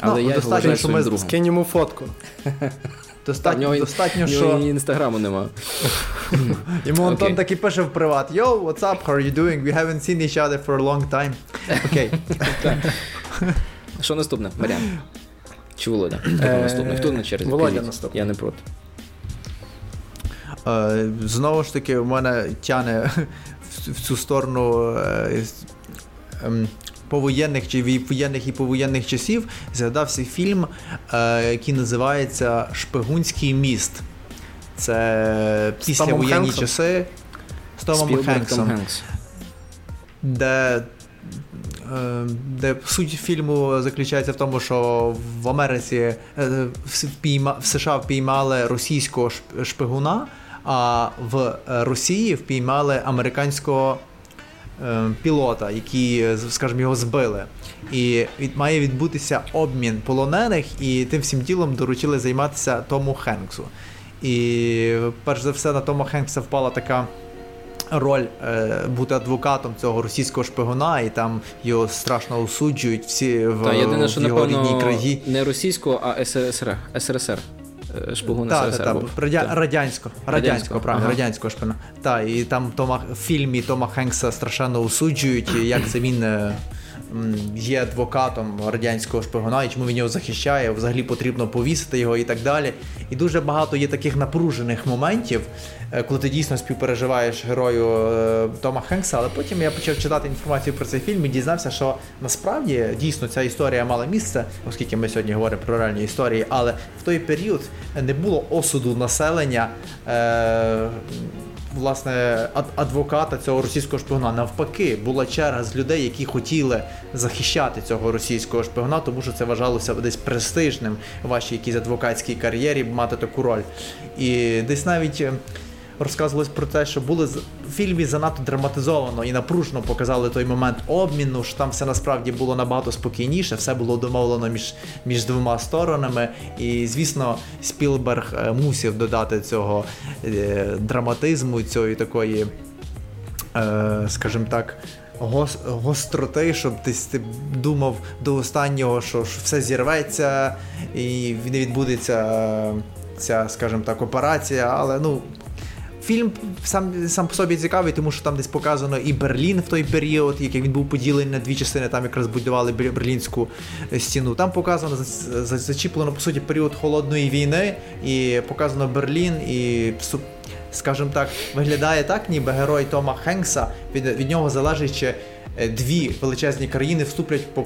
Але ну, я достатньо, його що ми другом. скинь йому фотку. Достатньо, нього, достатньо що... Нього інстаграму нема. Йому Антон okay. так і пише в приват: Yo, what's up? How are you doing? We haven't seen each other for a long time. Окей. Okay. Що наступне, Маріан? Чи Володя? Хто наступний? Хто на черзі? Володя наступний. Я не проти. Е, знову ж таки, в мене тяне в цю сторону е, ем, повоєнних чи воєнних і повоєнних часів. Згадався фільм, е, який називається Шпигунський міст. Це післявоєнні Хенксом? часи з Томом Хенксом, де, де суть фільму заключається в тому, що в Америці в США впіймали російського шпигуна, а в е, Росії впіймали американського е, пілота, які, е, скажімо, його збили. І від, має відбутися обмін полонених, і тим всім ділом доручили займатися Тому Хенксу. І перш за все на Тома Хенкса впала така. Роль е, бути адвокатом цього російського шпигуна, і там його страшно осуджують всі в, Та єдине, що в його рідній краї. не російського, а СРСР. СРСР. Е, на Так, СРСР. так. Так. радянського, Радянського, правильно, ага. радянського шпина. Так, і там Тома в фільмі Тома Хенкса страшенно осуджують, як це він е, є адвокатом радянського шпигуна, і чому він його захищає, взагалі потрібно повісити його і так далі. І дуже багато є таких напружених моментів, е, коли ти дійсно співпереживаєш герою е, Тома Хенкса, але потім я почав читати інформацію про цей фільм і дізнався, що насправді дійсно ця історія мала місце, оскільки ми сьогодні говоримо про реальні історії, але в той період не було осуду населення. Е- Власне, ад- адвоката цього російського шпигуна навпаки була черга з людей, які хотіли захищати цього російського шпигуна, тому що це вважалося десь престижним вашій якійсь адвокатській кар'єрі мати таку роль. І десь навіть е, розказувалось про те, що були в фільмі занадто драматизовано і напружено показали той момент обміну, що там все насправді було набагато спокійніше, все було домовлено між, між двома сторонами. І, звісно, Спілберг е, мусив додати цього е, драматизму, цієї такої, е, скажімо так. гос- Гостроти, щоб ти, ти думав до останнього, що, що все зірветься і не відбудеться ця, скажімо так, операція. Але ну, Фільм сам сам по собі цікавий, тому що там десь показано і Берлін в той період, який він був поділений на дві частини, там якраз будували берлінську е, стіну. Там показано за- за- зачіплено по суті період холодної війни, і показано Берлін, і скажімо так, виглядає так, ніби герой Тома Хенкса від, від нього залежить чи дві величезні країни вступлять в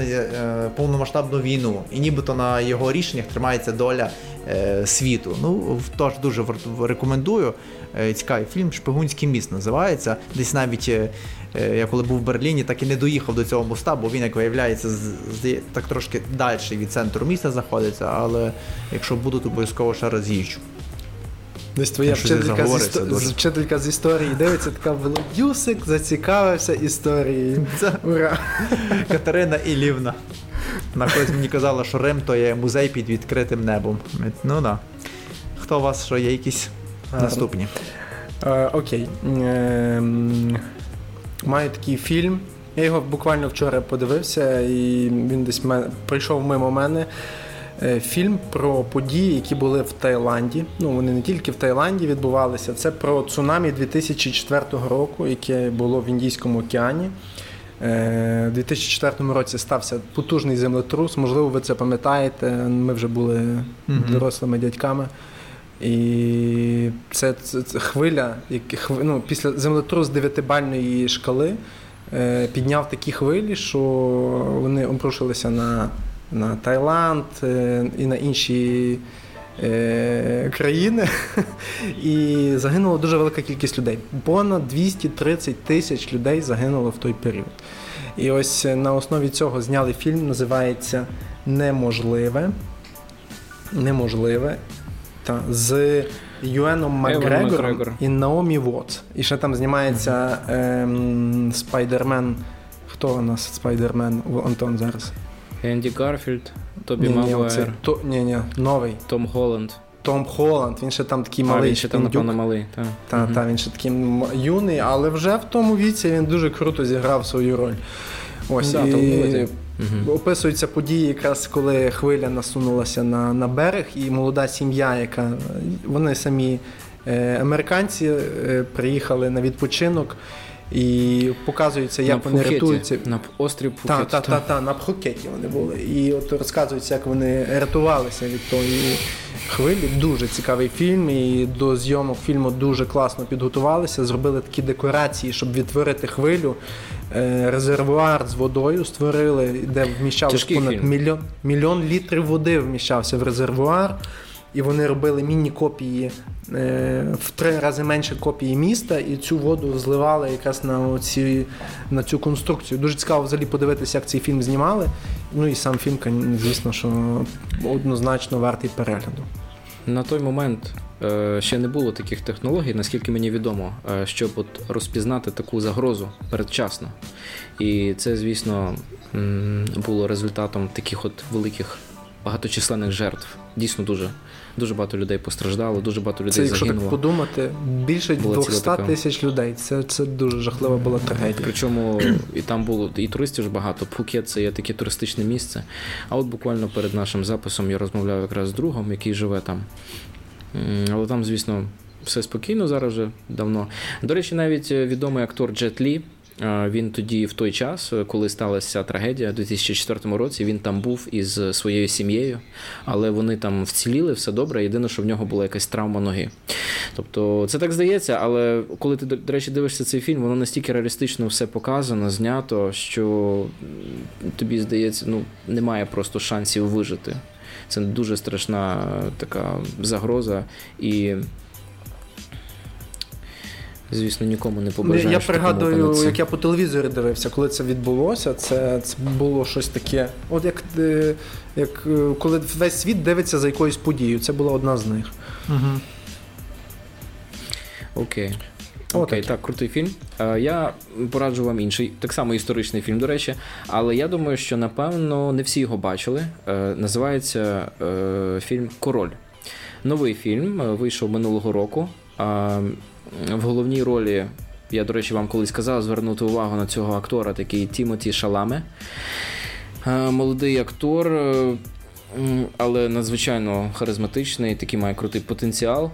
е, повномасштабну війну, і нібито на його рішеннях тримається доля е, світу. Ну тож дуже рекомендую. Е, Цікавий фільм Шпигунський міст називається. Десь навіть е, е, я коли був в Берліні, так і не доїхав до цього моста, бо він, як виявляється, так трошки далі від центру міста знаходиться. Але якщо буду, то обов'язково ще раз їжджу. Десь твоя вчителька з, істо... вчителька з історії дивиться, така Володюсик зацікавився історією. Це Ура! Катерина Ілівна. Вона колись мені казала, що Рим то є музей під відкритим небом. Ну да. Хто у вас що є якісь Гарно. наступні? Е, окей. Ем, маю такий фільм. Я його буквально вчора подивився, і він десь прийшов мимо мене. Е, Фільм про події, які були в Таїланді. Ну, вони не тільки в Таїланді відбувалися. Це про цунамі 2004 року, яке було в Індійському океані. Е, У 2004 році стався потужний землетрус. Можливо, ви це пам'ятаєте. Ми вже були дорослими дядьками. І це, це, це хвиля, як, ну, після землетрус дев'ятибальної шкали е, підняв такі хвилі, що вони обрушилися на, на Таїланд е, і на інші е, країни. І загинула дуже велика кількість людей. Понад 230 тисяч людей загинуло в той період. І ось е, на основі цього зняли фільм, називається Неможливе. Неможливе. Та, з Юеном Макгрегором Макгрегор. і Наомі Вотс. І ще там знімається ем, Спайдермен. Хто у нас Спайдермен у Антон зараз? Енді Гарфілд, Тобі Магуайр, ні, ні, новий. Том Голланд. Том Холланд, він ще там такий А, малий він ще там, напевно, малий. Та. Та, Мгм. та, він ще такий юний, але вже в тому віці він дуже круто зіграв свою роль. Ось Да, і. Мгм. описуються події, якраз коли хвиля насунулася на, на берег, і молода сім'я, яка вони самі е, американці е, приїхали на відпочинок. І показується, як на вони Пхукеті, рятуються. На острів Пхукет. та, та, та, на Пхукеті вони були. І от розказується, як вони рятувалися від тої хвилі. Дуже цікавий фільм. І до зйомок фільму дуже класно підготувалися. Зробили такі декорації, щоб відтворити хвилю. Е, Резервуар з водою створили, де вміщалося понад фільм. мільйон, мільйон літрів води вміщався в резервуар. І вони робили міні-копії е, в три рази менше копії міста, і цю воду зливали якраз на оці, на цю конструкцію. Дуже цікаво взагалі подивитися, як цей фільм знімали. Ну і сам фільм, звісно, що однозначно вартий перегляду. На той момент е, ще не було таких технологій, наскільки мені відомо, е, щоб от розпізнати таку загрозу передчасно. І це, звісно, було результатом таких от великих багаточисленних жертв. Дійсно, дуже дуже багато людей постраждало, дуже багато людей це, якщо загинуло. так подумати, більше була 200 тисяч людей. Це це дуже жахлива була трагедія. Причому і там було і туристів ж багато. Пхукет це є таке туристичне місце. А от буквально перед нашим записом я розмовляв якраз з другом, який живе там. Але там, звісно, все спокійно зараз вже давно. До речі, навіть відомий актор Джет Лі. Він тоді, в той час, коли сталася трагедія, у 2004 році, він там був із своєю сім'єю, але вони там вціліли, все добре. Єдине, що в нього була якась травма ноги. Тобто, це так здається, але коли ти, до речі, дивишся цей фільм, воно настільки реалістично все показано, знято, що тобі здається, ну немає просто шансів вижити. Це дуже страшна така загроза і звісно, нікому не побажаєш. Я пригадую, як я по телевізорі дивився, коли це відбулося. Це це було щось таке. От як е, як е, коли весь світ дивиться за якоюсь подією, це була одна з них. Угу. Окей. Окей, так, крутий фільм. Е, я пораджу вам інший, так само історичний фільм, до речі, але я думаю, що напевно не всі його бачили. Називається фільм Король. Новий фільм вийшов минулого року. В головній ролі, я, до речі, вам колись казав, звернути увагу на цього актора, такий Тімоті Шаламе. Е, молодий актор, е, але надзвичайно харизматичний, такий має крутий потенціал.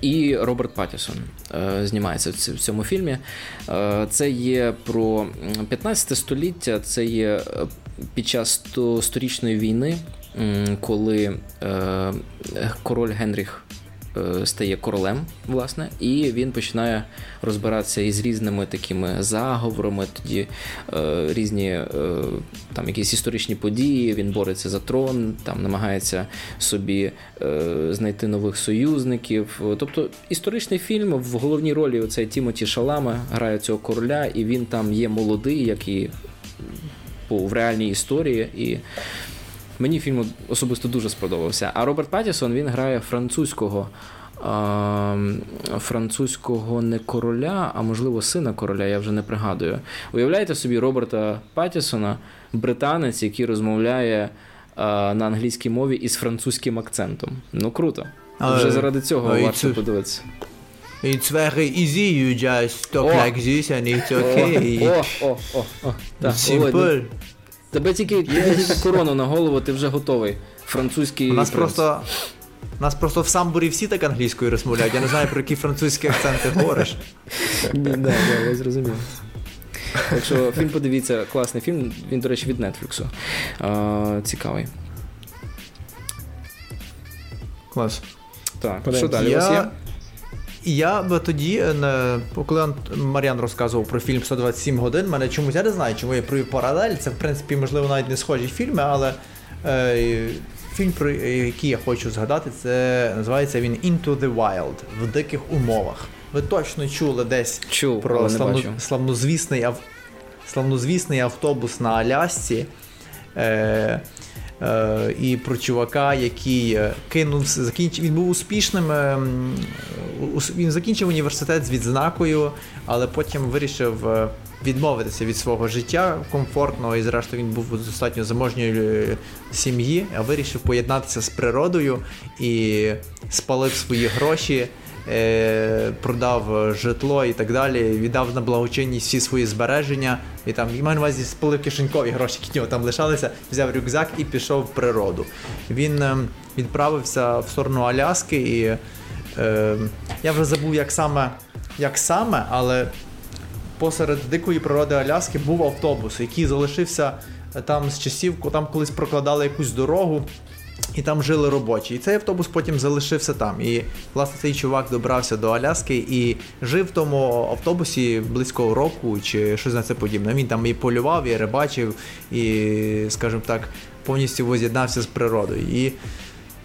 І Роберт Паттісон е, знімається в цьому фільмі. Це є про 15 століття, це є під час сторічної війни, коли король Генріх стає королем, власне, і він починає розбиратися із різними такими заговорами, тоді е, різні е, там якісь історичні події. Він бореться за трон, там намагається собі е, знайти нових союзників. Тобто історичний фільм в головній ролі оцей Тімоті Шаламе грає цього короля, і він там є молодий, як і в реальній історії. і Мені фільм особисто дуже сподобався. А Роберт Паттісон, він грає французького. Французького не короля, а можливо сина короля, я вже не пригадую. Уявляєте собі Роберта Паттісона, британець, який розмовляє а, на англійській мові із французьким акцентом. Ну круто. Але... Вже заради цього але варто подивитися. It's very easy, you just talk oh. like this and it's okay. О, о, о, о. Simple. Тебе тільки yes. корону на голову, ти вже готовий. Французький. У нас принц. просто у нас просто в самбурі всі так англійською розмовляють. Я не знаю, про які французькі акценти говориш. Так, я зрозумів. Так що фільм подивіться, класний фільм, він, до речі, від Netflix. Цікавий. Клас. Так, що далі у вас є? Я би тоді, е, коли Мар'ян розказував про фільм 127 годин, мене чомусь я не знаю, чому я провів паралель. Це, в принципі, можливо, навіть не схожі фільми, але е, фільм, про який я хочу згадати, це називається він Into the Wild в диких умовах. Ви точно чули десь Чув, про славну, славнозвісний ав, славнозвісний автобус на Алясці. Е, Е, і про чувака, який е, кинувся, закінчив. Він був успішним. Е, він закінчив університет з відзнакою, але потім вирішив відмовитися від свого життя комфортного, і зрештою він був достатньо заможньої сім'ї, а вирішив поєднатися з природою і спалив свої гроші. Е, продав житло і так далі, віддав на благочинність всі свої збереження. І там і маю на увазі спалив кишенькові гроші, які нього там лишалися, взяв рюкзак і пішов в природу. Він е, відправився в сторону Аляски, і е, я вже забув, як саме, як саме, але посеред дикої природи Аляски був автобус, який залишився там з часів, там колись прокладали якусь дорогу. І там жили робочі. І цей автобус потім залишився там. І, власне, цей чувак добрався до Аляски і жив в тому автобусі близько року чи щось на це подібне. Він там і полював, і рибачив, і, скажімо так, повністю воз'єднався з природою. І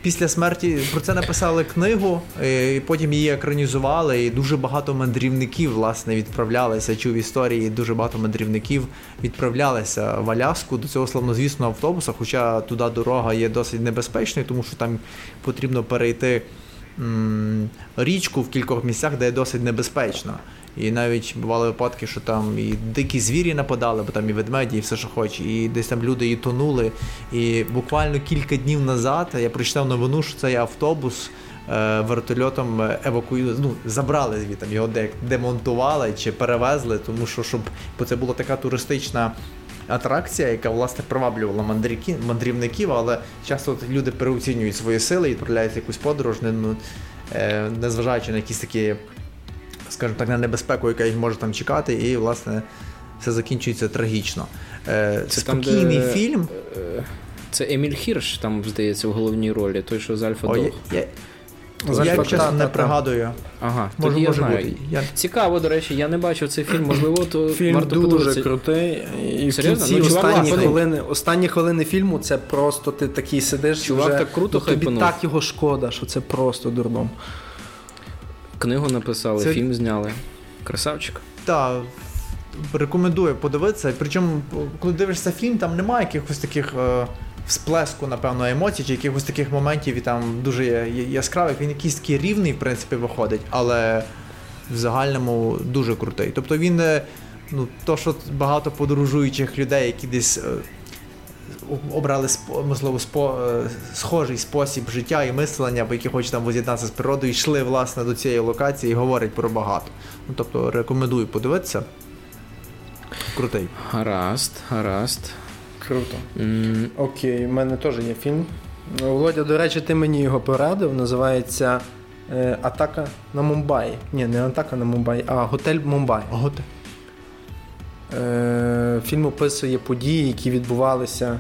після смерті про це написали книгу, і потім її екранізували, і дуже багато мандрівників власне відправлялися. Чув історії, дуже багато мандрівників відправлялися в Аляску до цього славнозвісного автобуса, хоча туди дорога є досить небезпечною, тому що там потрібно перейти м, річку в кількох місцях, де є досить небезпечно. І навіть бували випадки, що там і дикі звірі нападали, бо там і ведмеді, і все, що хоче. І десь там люди і тонули. І буквально кілька днів назад я прочитав новину, що цей автобус е, вертольотом евакуювали, ну, забрали звідти, його де, демонтували чи перевезли, тому що щоб бо це була така туристична. Атракція, яка власне приваблювала мандрівки, мандрівників, але часто люди переоцінюють свої сили і відправляють якусь подорож, не, ну, е, незважаючи на якісь такі скажімо так, на небезпеку, яка їх може там чекати, і, власне, все закінчується трагічно. Е, Це там, Спокійний де- фільм. Е, Це Еміль Хірш, там, здається, в головній ролі, той, що з Альфа Дог. я, З я Альфа- чесно не пригадую. Ага, Може, тоді я може знаю. бути. Я... Цікаво, до речі, я не бачив цей фільм, можливо, то Фільм варто дуже подивитися. крутий. І в Серйозно? кінці Ну, чувак останні хвилини, останні хвилини фільму це просто ти такий сидиш. Чувак вже, так круто ну, тобі хайпанув. так його шкода, що це просто дурдом. Книгу написали, Це- фільм зняли. Красавчик. Так, рекомендую подивитися. Причому, коли дивишся фільм, там немає якихось таких е, всплеску, напевно, емоцій, чи якихось таких моментів і там дуже яскравих. Він якийсь такий рівний, в принципі, виходить, але в загальному дуже крутий. Тобто він, е, ну, то, що багато подорожуючих людей, які десь. Е, Обрали можливо спо, е, схожий спосіб життя і мислення, бо які хочуть там воз'єднатися з природою, йшли власне до цієї локації і говорять про багато. Ну, тобто рекомендую подивитися. Крутий. Гаразд, гаразд. Круто. М, Окей, в мене теж є фільм. Володя, до речі, ти мені його порадив. Називається е, Атака на Мумбаї. Ні, не Атака на Мумбаї, а Готель Мумбай. От. Фільм описує події, які відбувалися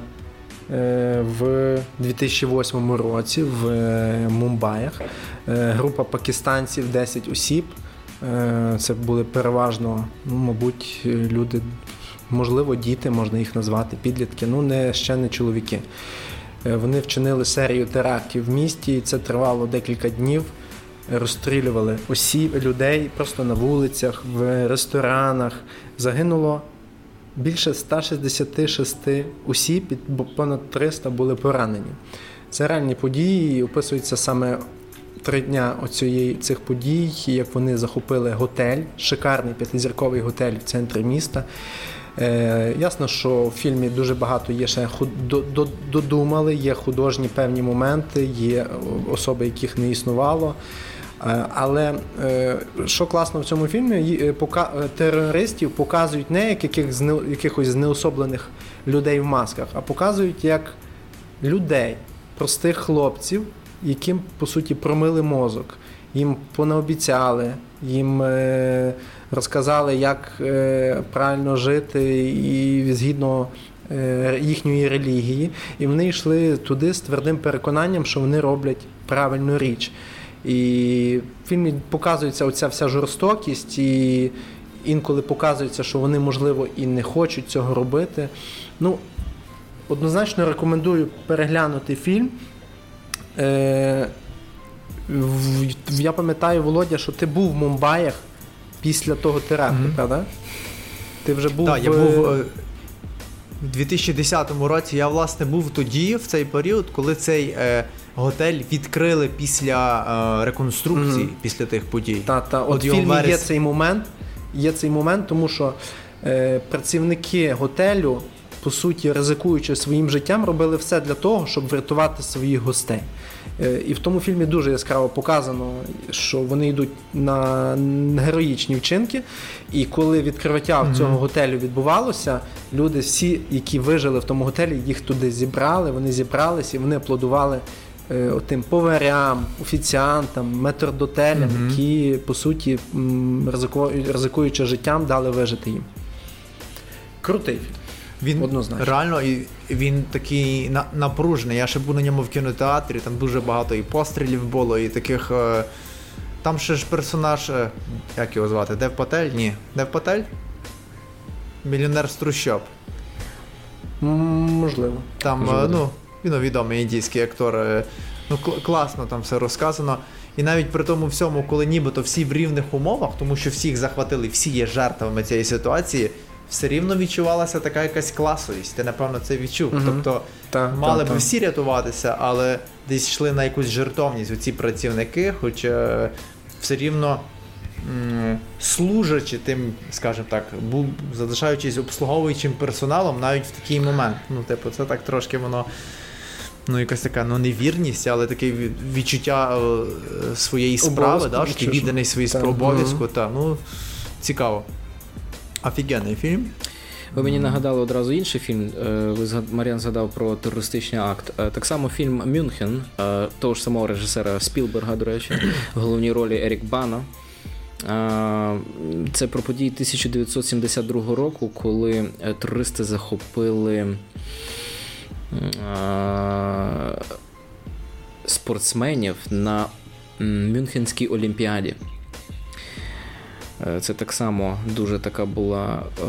е, в 2008 році в е, Мумбаях. Е, Група пакистанців, 10 осіб. Це були переважно, ну, мабуть, люди, можливо, діти, можна їх назвати, підлітки, ну не ще не чоловіки. Вони вчинили серію терактів в місті, це тривало декілька днів. Розстрілювали осіб, людей просто на вулицях, в ресторанах. Загинуло більше 166 осіб, понад 300 були поранені. Це реальні події, і описується саме три дня оцієї цих подій, як вони захопили готель, шикарний п'ятизірковий готель в центрі міста. Е, ясно, що в фільмі дуже багато є ще додумали, є художні певні моменти, є особи, яких не існувало. Е, Але е, що класно в цьому фільмі, е, терористів показують не як яких якихось знеособлених людей в масках, а показують як людей, простих хлопців, яким по суті промили мозок. Їм понаобіцяли, їм розказали, як правильно жити і згідно їхньої релігії. І вони йшли туди з твердим переконанням, що вони роблять правильну річ. І в фільмі показується оця вся жорстокість, і інколи показується, що вони, можливо, і не хочуть цього робити. Ну, однозначно рекомендую переглянути фільм. Е, я пам'ятаю, Володя, що ти був в Мумбаях після того теракту, Мгм. правда? Ти вже був. Так, я був е, в 2010 році. Я власне був тоді, в цей період, коли цей е, готель відкрили після е, реконструкції, Мгм. після тих подій. Та, та, от, От в фільмі є цей момент, є цей момент, тому що е, працівники готелю, по суті, ризикуючи своїм життям, робили все для того, щоб врятувати своїх гостей. Е, і в тому фільмі дуже яскраво показано, що вони йдуть на героїчні вчинки. І коли відкриття Мгм. цього готелю відбувалося, люди всі, які вижили в тому готелі, їх туди зібрали, вони зібралися і вони аплодували отим поварям, офіціантам, метрдотелям, Мгм. які по суті ризикуючи життям, дали вижити їм. Крутий. Він Однозначно. реально і він такий на, напружений. Я ще був на ньому в кінотеатрі, там дуже багато і пострілів було, і таких. Е, там ще ж персонаж, е, як його звати? Дев Патель? Ні. Дев Патель? Мільйонер з трущоб. Можливо. Там, е, ну, він відомий індійський актор. е, ну кл- класно там все розказано. І навіть при тому всьому, коли нібито всі в рівних умовах, тому що всіх захватили, всі є жертвами цієї ситуації, все рівно відчувалася така якась класовість. Ти напевно це відчув. Мгм. Тобто Та, мали та, б та. всі рятуватися, але десь йшли на якусь жертовність оці працівники, хоч е, все рівно. Служачи тим, скажімо так, бу- залишаючись обслуговуючим персоналом навіть в такий момент. Ну, типу, це так трошки воно. Ну, якась така ну, невірність, але таке відчуття е, своєї справи, да, що ти відданий своїй обов'язку. Та, ну, цікаво. Офігенний фільм. Ви мені нагадали одразу інший фільм. Е, Ви Мар'ян згадав про терористичний акт. Е, Так само фільм Мюнхен, того ж самого режисера Спілберга, до речі, в головній ролі Ерік Бана. Це про події 1972 року, коли терористи захопили спортсменів на Мюнхенській Олімпіаді. Е, Це так само дуже така була е,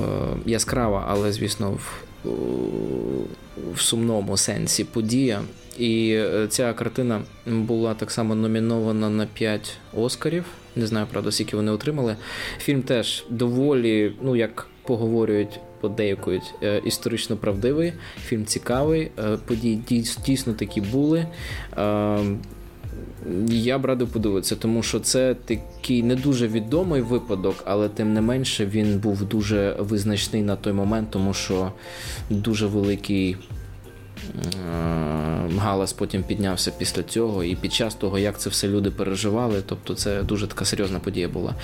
яскрава, але, звісно, в, в сумному сенсі подія. І е, ця картина була так само номінована на 5 Оскарів. Не знаю, правда, скільки вони отримали. Фільм теж доволі, ну як поговорюють, подейкують, е, історично правдивий. Фільм цікавий. е, Події дійс- дійсно такі були. Е, я б радив подивитися, тому що це такий не дуже відомий випадок, але тим не менше він був дуже визначний на той момент, тому що дуже великий галас потім піднявся після цього, і під час того, як це все люди переживали. Тобто це дуже така серйозна подія була.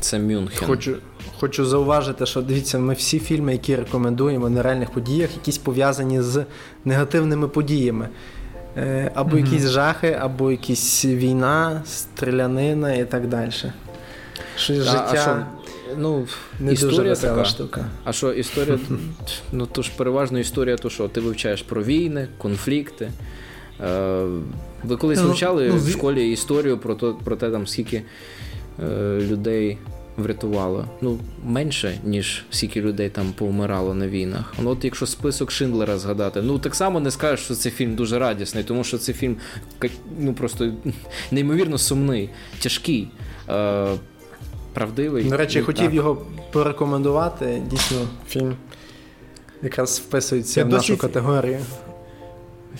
Це Мюнхен. Хочу, хочу зауважити, що дивіться, ми всі фільми, які рекомендуємо на реальних подіях, якісь пов'язані з негативними подіями. Е, Або Мгм. якісь жахи, або якісь війна, стрілянина і так далі. Щось Та, а життя що, ну, не історія весела така. штука. А що історія? ну то ж переважно історія, то що ти вивчаєш про війни, конфлікти. Е, ви колись Ну, вивчали ну, в школі історію про, то, про те, там, скільки е, людей врятувало? Ну, менше, ніж скільки людей там повмирало на війнах. Ну, от якщо список Шиндлера згадати, ну так само не скажеш, що це фільм дуже радісний, тому що це фільм ну, просто неймовірно сумний, тяжкий. Е, Правдивий. До речі, Ну, хотів так. його порекомендувати. Дійсно, фільм якраз вписується Я в досі нашу категорію.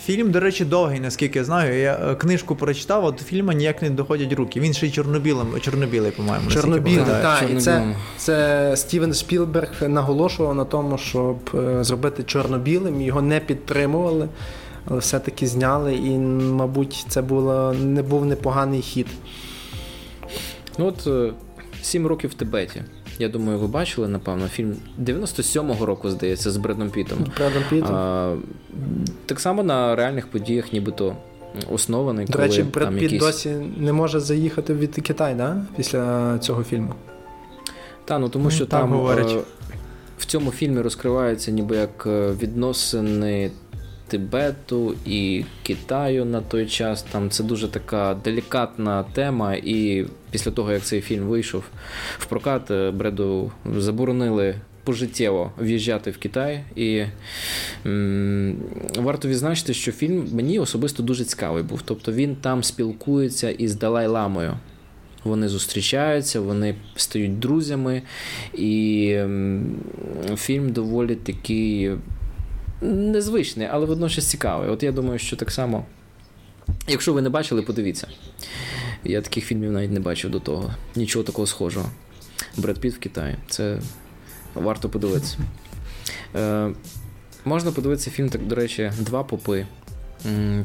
Фільм, до речі, довгий, наскільки я знаю. Я е, книжку прочитав, а до фільму ніяк не доходять руки. Він ще й чорнобілим, чорнобілий, по-моєму. Чорнобілий, так, і це, це Стівен Спілберг наголошував на тому, щоб е, зробити чорно-білим, його не підтримували, але все-таки зняли, і, мабуть, це було, не був непоганий хід. Ну от е, сім років в Тибеті. Я думаю, ви бачили, напевно, фільм 97-го року, здається, з Бредом Пітом. Бредом Пітом. А, так само на реальних подіях, нібито оснований, До коли речі, Бред там Піт якісь... досі не може заїхати від Китай, да? після цього фільму. Та, ну тому Ну, що так там говорять. е, в цьому фільмі розкриваються ніби як е, відносини Тибету і Китаю на той час. Там це дуже така делікатна тема, і після того, як цей фільм вийшов в прокат, е, Бреду заборонили. Пожиттєво в'їжджати в Китай, і м, варто відзначити, що фільм мені особисто дуже цікавий був. Тобто він там спілкується із Далай-Ламою. Вони зустрічаються, вони стають друзями, і фільм доволі такий незвичний, але водночас цікавий. От я думаю, що так само. Якщо ви не бачили, подивіться. Я таких фільмів навіть не бачив до того. Нічого такого схожого. Бред Піт в Китаї. Це варто подивитися. Е, можна подивитися фільм, так, до речі, Два попи.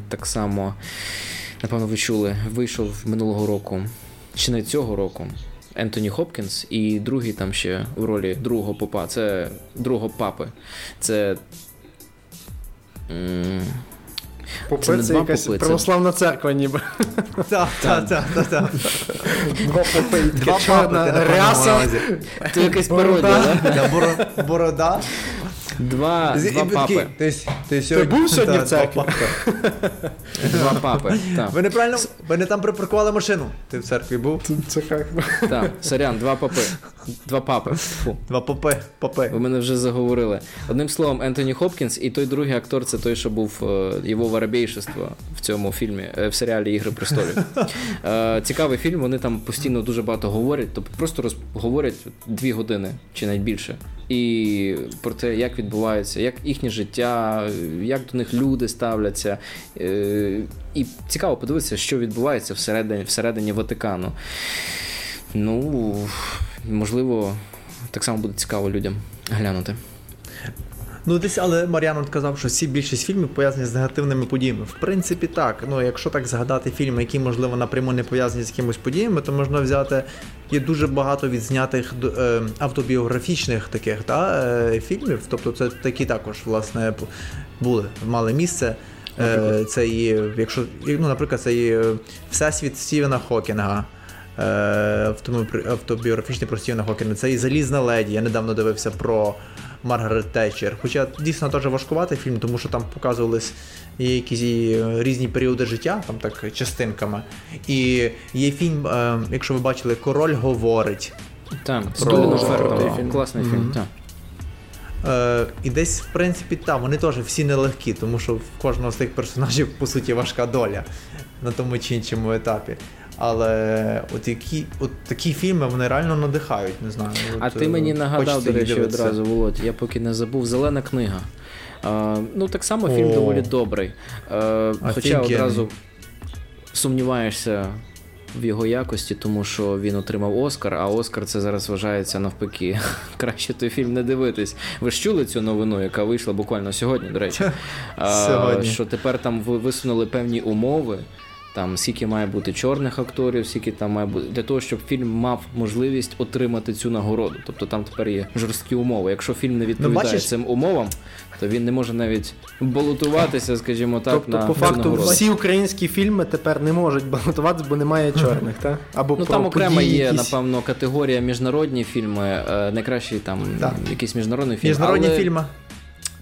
Так само, напевно, ви чули, вийшов минулого року, чи не цього року. Ентоні Хопкінс і другий там ще в ролі другого попа. Це другого папи. Це. Попи Це це якась попи, це- православна церква, ніби. Так, так, так, так, так. Два попи, чорна ряса. Це якась пародія, да? Борода. Два, З- два і- папи. Ти, ти, ти, був сьогодні Та, в церкві? два папи. Ви неправильно, ви не там припаркували машину. Ти в церкві був? Це як Так, сорян, два папи. Два папи. Фу. Два попи, попи. Ви мене вже заговорили. Одним словом, Ентоні Хопкінс і той другий актор це той, що був е, його воробейшество в цьому фільмі, е, в серіалі Ігри престолів. Е, Цікавий фільм, вони там постійно дуже багато говорять, тобто просто говорять дві години чи навіть більше. І про те, як відбувається, як їхнє життя, як до них люди ставляться. Е, І цікаво подивитися, що відбувається всередині, всередині Ватикану. Ну, можливо, так само буде цікаво людям глянути. Ну, десь, але Мар'ян казав, що всі більшість фільмів пов'язані з негативними подіями. В принципі, так. Ну, якщо так згадати фільми, які, можливо, напряму не пов'язані з якимось подіями, то можна взяти. Є дуже багато відзнятих е, автобіографічних таких та, е, фільмів. Тобто, це такі також, власне, були, мали місце. Е, це і, якщо, ну, наприклад, це і е, Всесвіт Стівена Хокінга. Е, автобіографічний про Стівена Хокінга. Це і Залізна леді. Я недавно дивився про Маргарет Тетчер. Хоча дійсно теж важкуватий фільм, тому що там показувались якісь е, різні періоди життя, там так частинками. І є фільм, е, якщо ви бачили, Король говорить. Так, Про- фільм. Класний фільм, так. Е, і десь, в принципі, там вони теж всі нелегкі, тому що в кожного з тих персонажів, по суті, важка доля на тому чи іншому етапі. Але от які от такі фільми вони реально надихають, не знаю. А от, ти е, мені нагадав, до речі, одразу, Володь, я поки не забув, зелена книга. А, ну, так само фільм О. доволі добрий. Е, хоча одразу сумніваєшся в його якості, тому що він отримав Оскар, а Оскар це зараз вважається навпаки. Краще той фільм не дивитись. Ви ж чули цю новину, яка вийшла буквально сьогодні, до речі. А, Сьогодні. Що тепер там висунули певні умови. Там скільки має бути чорних акторів, скільки там має бути для того, щоб фільм мав можливість отримати цю нагороду. Тобто там тепер є жорсткі умови. Якщо фільм не відповідає бачиш- цим умовам, то він не може навіть балотуватися, скажімо так, Тобто, на по факту, нагороду. всі українські фільми тепер не можуть балотуватися, бо немає чорних, так? Або Ну там окремо є, якісь. напевно, категорія міжнародні фільми, е, найкращий там Так. якийсь міжнародний фільм. Міжнародні але... фільми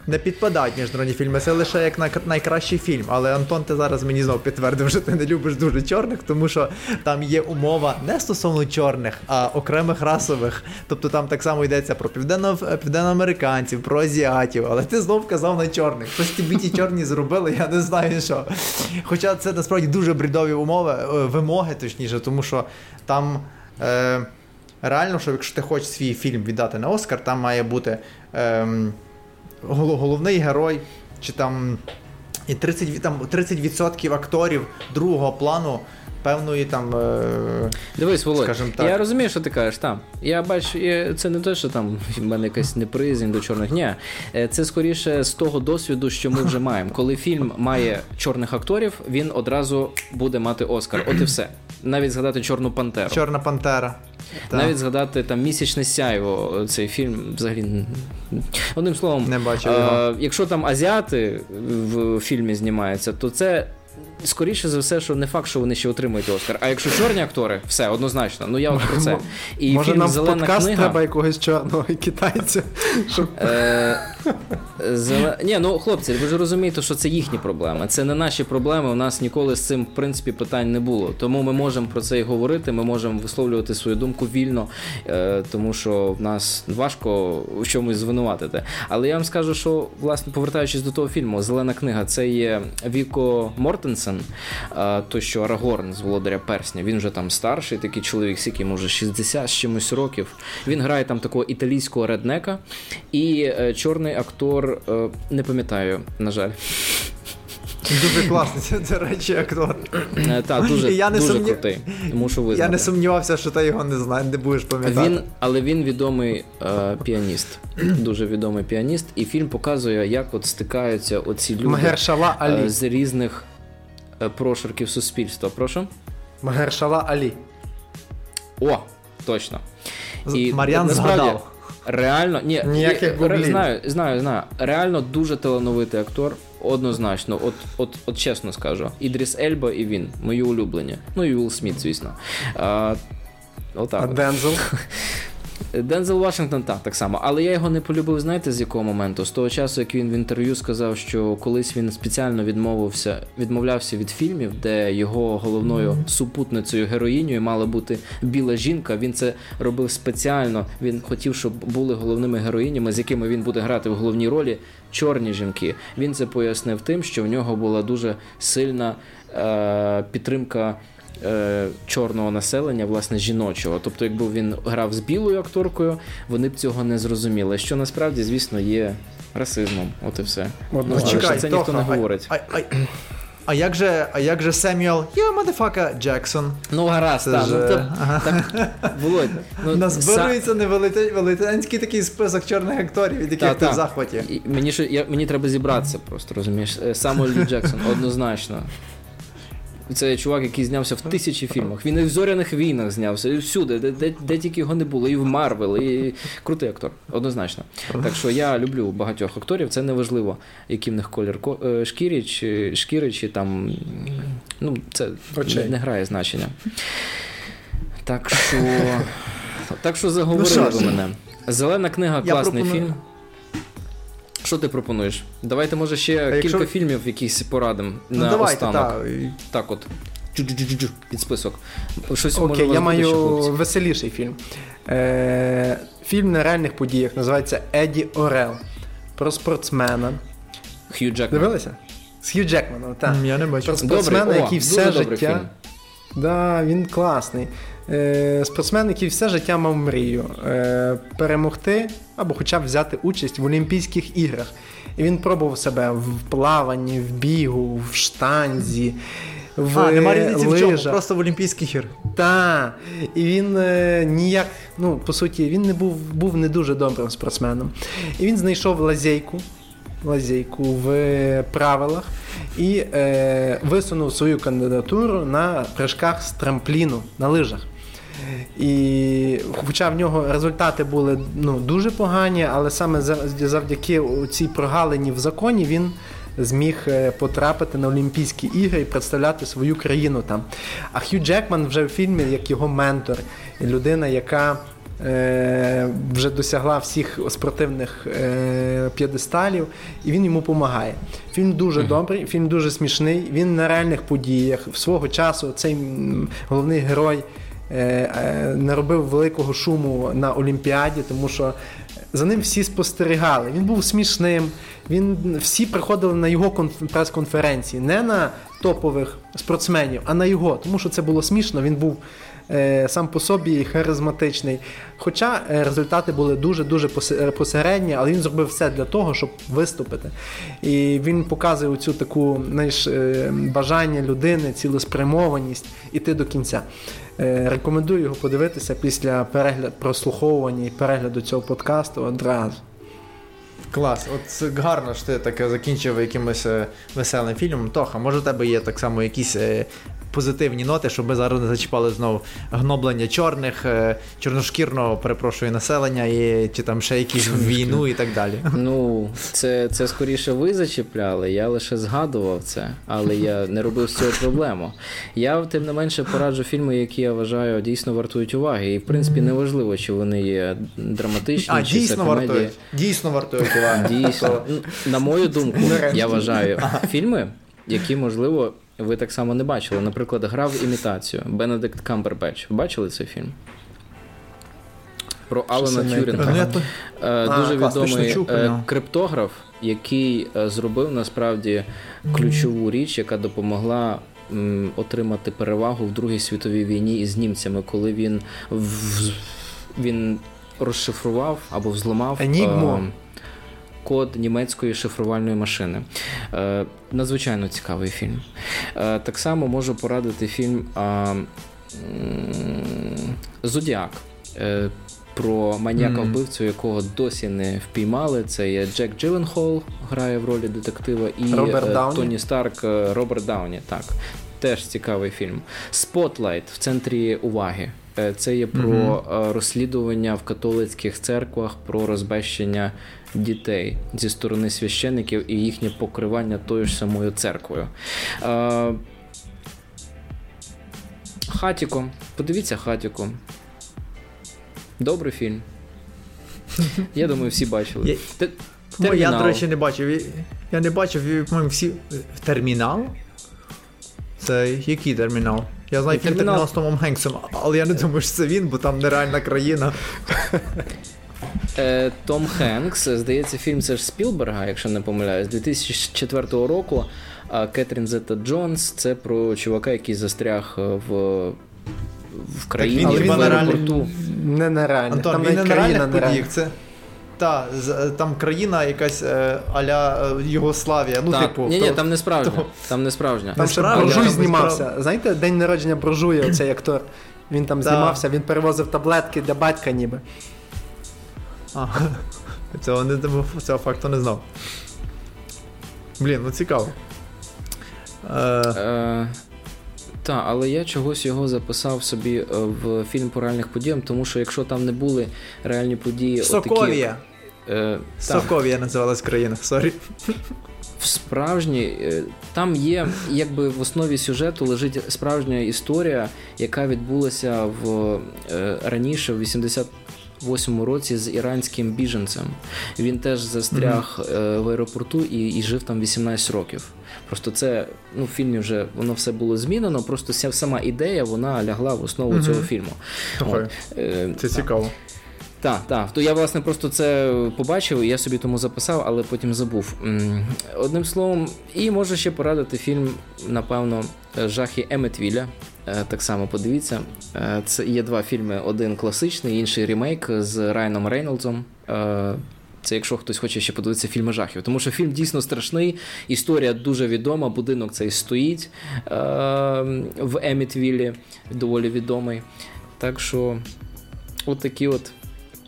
не підпадають міжнародні фільми, це лише як найкращий фільм. Але Антон, ти зараз мені знов підтвердив, що ти не любиш дуже чорних, тому що там є умова не стосовно чорних, а окремих расових. Тобто там так само йдеться про південно, південноамериканців, про азіатів. Але ти знов казав на чорних. Щось тобі ті чорні зробили, я не знаю що. Хоча це насправді дуже брідові умови, е, вимоги, точніше, тому що там. Е, Реально, що якщо ти хочеш свій фільм віддати на Оскар, там має бути ем, головний герой, чи там і 30, ві- там 30% акторів другого плану певної там. Е, Дивись, Володь, скажімо так. я розумію, що ти кажеш там. Я бачу, я- це не те, що там в мене якась неприязнь до чорних. Ні, Е, це скоріше з того досвіду, що ми вже маємо. Коли фільм має чорних акторів, він одразу буде мати Оскар. От і все. Навіть згадати Чорну Пантеру. Чорна Пантера. Та. Навіть згадати там місячне сяйво, цей фільм взагалі. Одним словом, Не бачив е, якщо там азіати в фільмі знімаються, то це. Скоріше за все, що не факт, що вони ще отримують Оскар. А якщо чорні актори, все однозначно. Ну я от про це. І Може фільм нам Зелена подкаст книга. треба якогось чорного китайця, щоб Е, зеле... Ні, ну хлопці, ви ж розумієте, що це їхні проблеми. Це не наші проблеми. У нас ніколи з цим, в принципі, питань не було. Тому ми можемо про це і говорити. Ми можемо висловлювати свою думку вільно, е, тому що в нас важко в чомусь звинуватити. Але я вам скажу, що власне повертаючись до того фільму, Зелена книга це є Віко Мортенсен, е, той, що Арагорн з Володаря Персня. Він вже там старший, такий чоловік, скільки може 60 з чимось років. Він грає там такого італійського реднека. І е, чорний актор, е, не пам'ятаю, на жаль. Дуже класний, це, це речі, актор. Е, та, дуже, я не дуже сумнів- крутий. Мушу визнати. Я не сумнівався, що ти його не знаєш, не будеш пам'ятати. Він, але він відомий е, піаніст, дуже відомий піаніст, і фільм показує, як от стикаються оці люди Магершала е, з різних прошарків суспільства. Прошу? Магершала Алі. О, точно. З- Мар'ян згадав. Реально, ні, Ніяких ре- знаю, знаю, знаю. Реально дуже талановитий актор. Однозначно, от, от, от чесно скажу. Ідріс Ельба і він, мої улюблені. Ну і Уілл Сміт, звісно. А, А отак. от. Дензел. Дензел Вашингтон так, так само. Але я його не полюбив, знаєте, з якого моменту? З того часу, як він в інтерв'ю сказав, що колись він спеціально відмовився, відмовлявся від фільмів, де його головною супутницею героїнею мала бути біла жінка. Він це робив спеціально. Він хотів, щоб були головними героїнями, з якими він буде грати в головній ролі чорні жінки. Він це пояснив тим, що в нього була дуже сильна е, підтримка. Е, Чорного населення, власне, жіночого. Тобто, якби він грав з білою акторкою, вони б цього не зрозуміли. Що насправді, звісно, є расизмом. От і все. От, Ну, ну, але Чекай, це ніхто не говорить. А, а, а як же, а як же Семюел, я мадафака Джексон? Ну, гаразд, так. ж, Ну, то, ага. так, Володь, ну, Назбирується невелите- велетенський такий список чорних акторів, від яких Та, ти та. в захваті. І Мені ще я, мені треба зібратися просто, розумієш? Е, Самуель Джексон, однозначно. Це чувак, який знявся в тисячі фільмах. Він і в зоряних війнах знявся, і всюди, де, де, де тільки його не було, і в Марвел, і крутий актор, однозначно. Так що я люблю багатьох акторів, це не важливо, який в них колір ко- е, шкіри, чи шкіри, чи там. Ну, це Очей. не, не грає значення. Так що. Так що заговорили Ну ви мене. Зелена книга класний пропоную- фільм. Що ти пропонуєш? Давайте, може, ще А якщо- кілька фільмів якісь порадимо Ну на давайте, останок. так. Так от. Джу-джу-джу-джу, Під список. Щось може Окей, вас я буде ще, маю веселіший фільм. Е, фільм на реальних подіях називається Еді Орел. Про спортсмена. Хью Джекман. Дивилися? З Хью Джекманом, так. Я не бачу. Про Добрий, спортсмена, о, який все добрий життя. фільм. Да, він класний. Е, спортсмен, який все життя мав мрію е, перемогти або хоча б взяти участь в Олімпійських іграх. І він пробував себе в плаванні, в бігу, в штанзі, в А, нема різниці в чому, просто в Олімпійських ігр. Та, і він е, ніяк, ну, по суті, він не був, був не дуже добрим спортсменом. І він знайшов лазейку, лазейку в правилах і е, висунув свою кандидатуру на прыжках з трампліну на лижах. І хоча в нього результати були ну, дуже погані, але саме завдяки цій прогалині в законі він зміг е, потрапити на Олімпійські ігри і представляти свою країну там. А Хью Джекман вже в фільмі як його ментор, і людина, яка е, вже досягла всіх спортивних е, п'єдесталів, і він йому допомагає. Фільм дуже добрий, фільм дуже смішний. Він на реальних подіях. В свого часу цей головний герой не робив великого шуму на Олімпіаді, тому що за ним всі спостерігали. Він був смішним. Він всі приходили на його конф- прес-конференції, не на топових спортсменів, а на його, тому що це було смішно. Він був е, сам по собі харизматичний. Хоча е, результати були дуже-дуже посередні, але він зробив все для того, щоб виступити. І він показує цю таку знаєш, е, бажання людини, цілеспрямованість іти до кінця. Е, Рекомендую його подивитися після перегляду прослуховування і перегляду цього подкасту одразу. Клас, от гарно що ти таке закінчив якимось е, веселим фільмом. Тоха, може у тебе є так само якісь е, позитивні ноти, щоб ми зараз не зачіпали знову гноблення чорних, е, чорношкірного, перепрошую, населення, і, чи там ще якісь війну і так далі. Ну, це, це скоріше ви зачіпляли, я лише згадував це, але я не робив з цього проблему. Я, тим не менше, пораджу фільми, які я вважаю дійсно вартують уваги. І, в принципі, неважливо, чи вони є драматичні, А, чи це дійсно комедії. вартують. Дійсно вартують уваги. Дійсно, Ну, на мою думку, я вважаю фільми, які, можливо, ви так само не бачили. Наприклад, гра в імітацію Бенедикт Камбербеч. Бачили цей фільм? Про Алана Тюрінга. Е, А, Дуже відомий е, криптограф, який е, зробив насправді ключову річ, яка допомогла отримати перевагу в Другій світовій війні із німцями, коли він в- він розшифрував або взломав Енігму. Код німецької шифрувальної машини. Е, Надзвичайно цікавий фільм. Е, Так само можу порадити фільм Зодіак. Е, Про маніяка вбивцю, якого досі не впіймали. Це є Джек Джилленхол, грає в ролі детектива, і Роберт е, Тоні Старк, е, Роберт Дауні. Так, теж цікавий фільм. Spotlight в центрі уваги. Е, Це є про е, розслідування в католицьких церквах про розбещення дітей зі сторони священиків і їхнє покривання тою ж самою церквою. Е, Хатіко. Подивіться Хатіко. Добрий фільм. Я думаю, всі бачили. Я- я, до речі, не бачив. Я- не бачив, по-моєму, всі. Термінал? Це який термінал? Я знаю фільм термінал з Томом Генксом, але я не думаю, що це він, бо там нереальна країна. Е, Том Хенкс, здається, фільм це ж Спілберга, якщо не помиляюсь, 2004 року. А Кетрін Зета Джонс це про чувака, який застряг е, в, в країні він в аеропорту. Не нереально. Антон, там він не на країна подіях. Це. Та, з- там країна якась е, аля е, Югославія. Ну, Так, типу. ні, ні, то- там не справжня. то- Там не справжня. Там ще там знімався. Знаєте, день народження Буржуя, оцей актор. Він там знімався, він перевозив таблетки для батька ніби. Ага. Цього, не, цього факту не знав. Блін, ну цікаво. Е, Е, та, але я чогось його записав собі е, в фільм по реальних подіям, тому що якщо там не були реальні події, отакі, Соковія. е, та, Соковія називалась країна, sorry. в справжній, е, там є, якби в основі сюжету лежить справжня історія, яка відбулася в е, раніше, в 88-му році з іранським біженцем. Він теж застряг е, в аеропорту і, і жив там 18 років. Просто це ну, в фільмі вже воно все було змінено, просто ся- сама ідея вона лягла в основу Мгм. цього фільму. Слухай, Е, Це цікаво. так, так. То я власне просто це побачив, і я собі тому записав, але потім забув. Одним словом, і можу ще порадити фільм, напевно, Жахи Еметвіля. Е, Так само подивіться. Е, Це є два фільми: один класичний, інший ремейк з Райаном Рейнолдсом. Е, Це якщо хтось хоче ще подивитися фільми жахів. Тому що фільм дійсно страшний, історія дуже відома, будинок цей стоїть в Емітвілі, доволі відомий. Так що, от такі от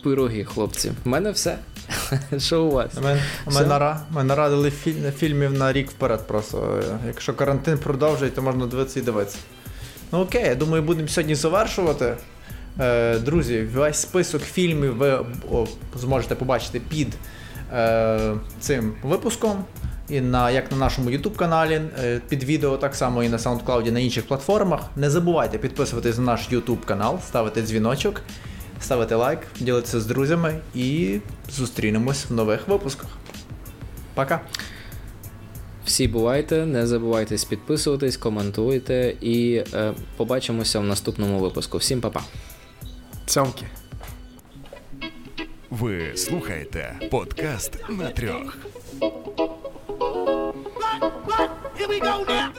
пироги, хлопці. У мене все. Що у вас? Ми, ми, нара, ми нарадили філь, фільмів на рік вперед просто. Якщо карантин продовжує, то можна дивитися і дивитися. Ну окей, я думаю, будемо сьогодні завершувати. Е, друзі, весь список фільмів ви зможете побачити під е, цим випуском. І на, як на нашому YouTube каналі е, під відео, так само і на SoundCloud, і на інших платформах. Не забувайте підписуватись на наш YouTube канал, ставити дзвіночок, ставити лайк, ділитися з друзями і зустрінемось в нових випусках. Пока! Всі бувайте, не забувайтесь підписуватись, коментуйте і е, побачимося в наступному випуску. Всім па-па. Цьомки. Ви слухаєте подкаст на трьох.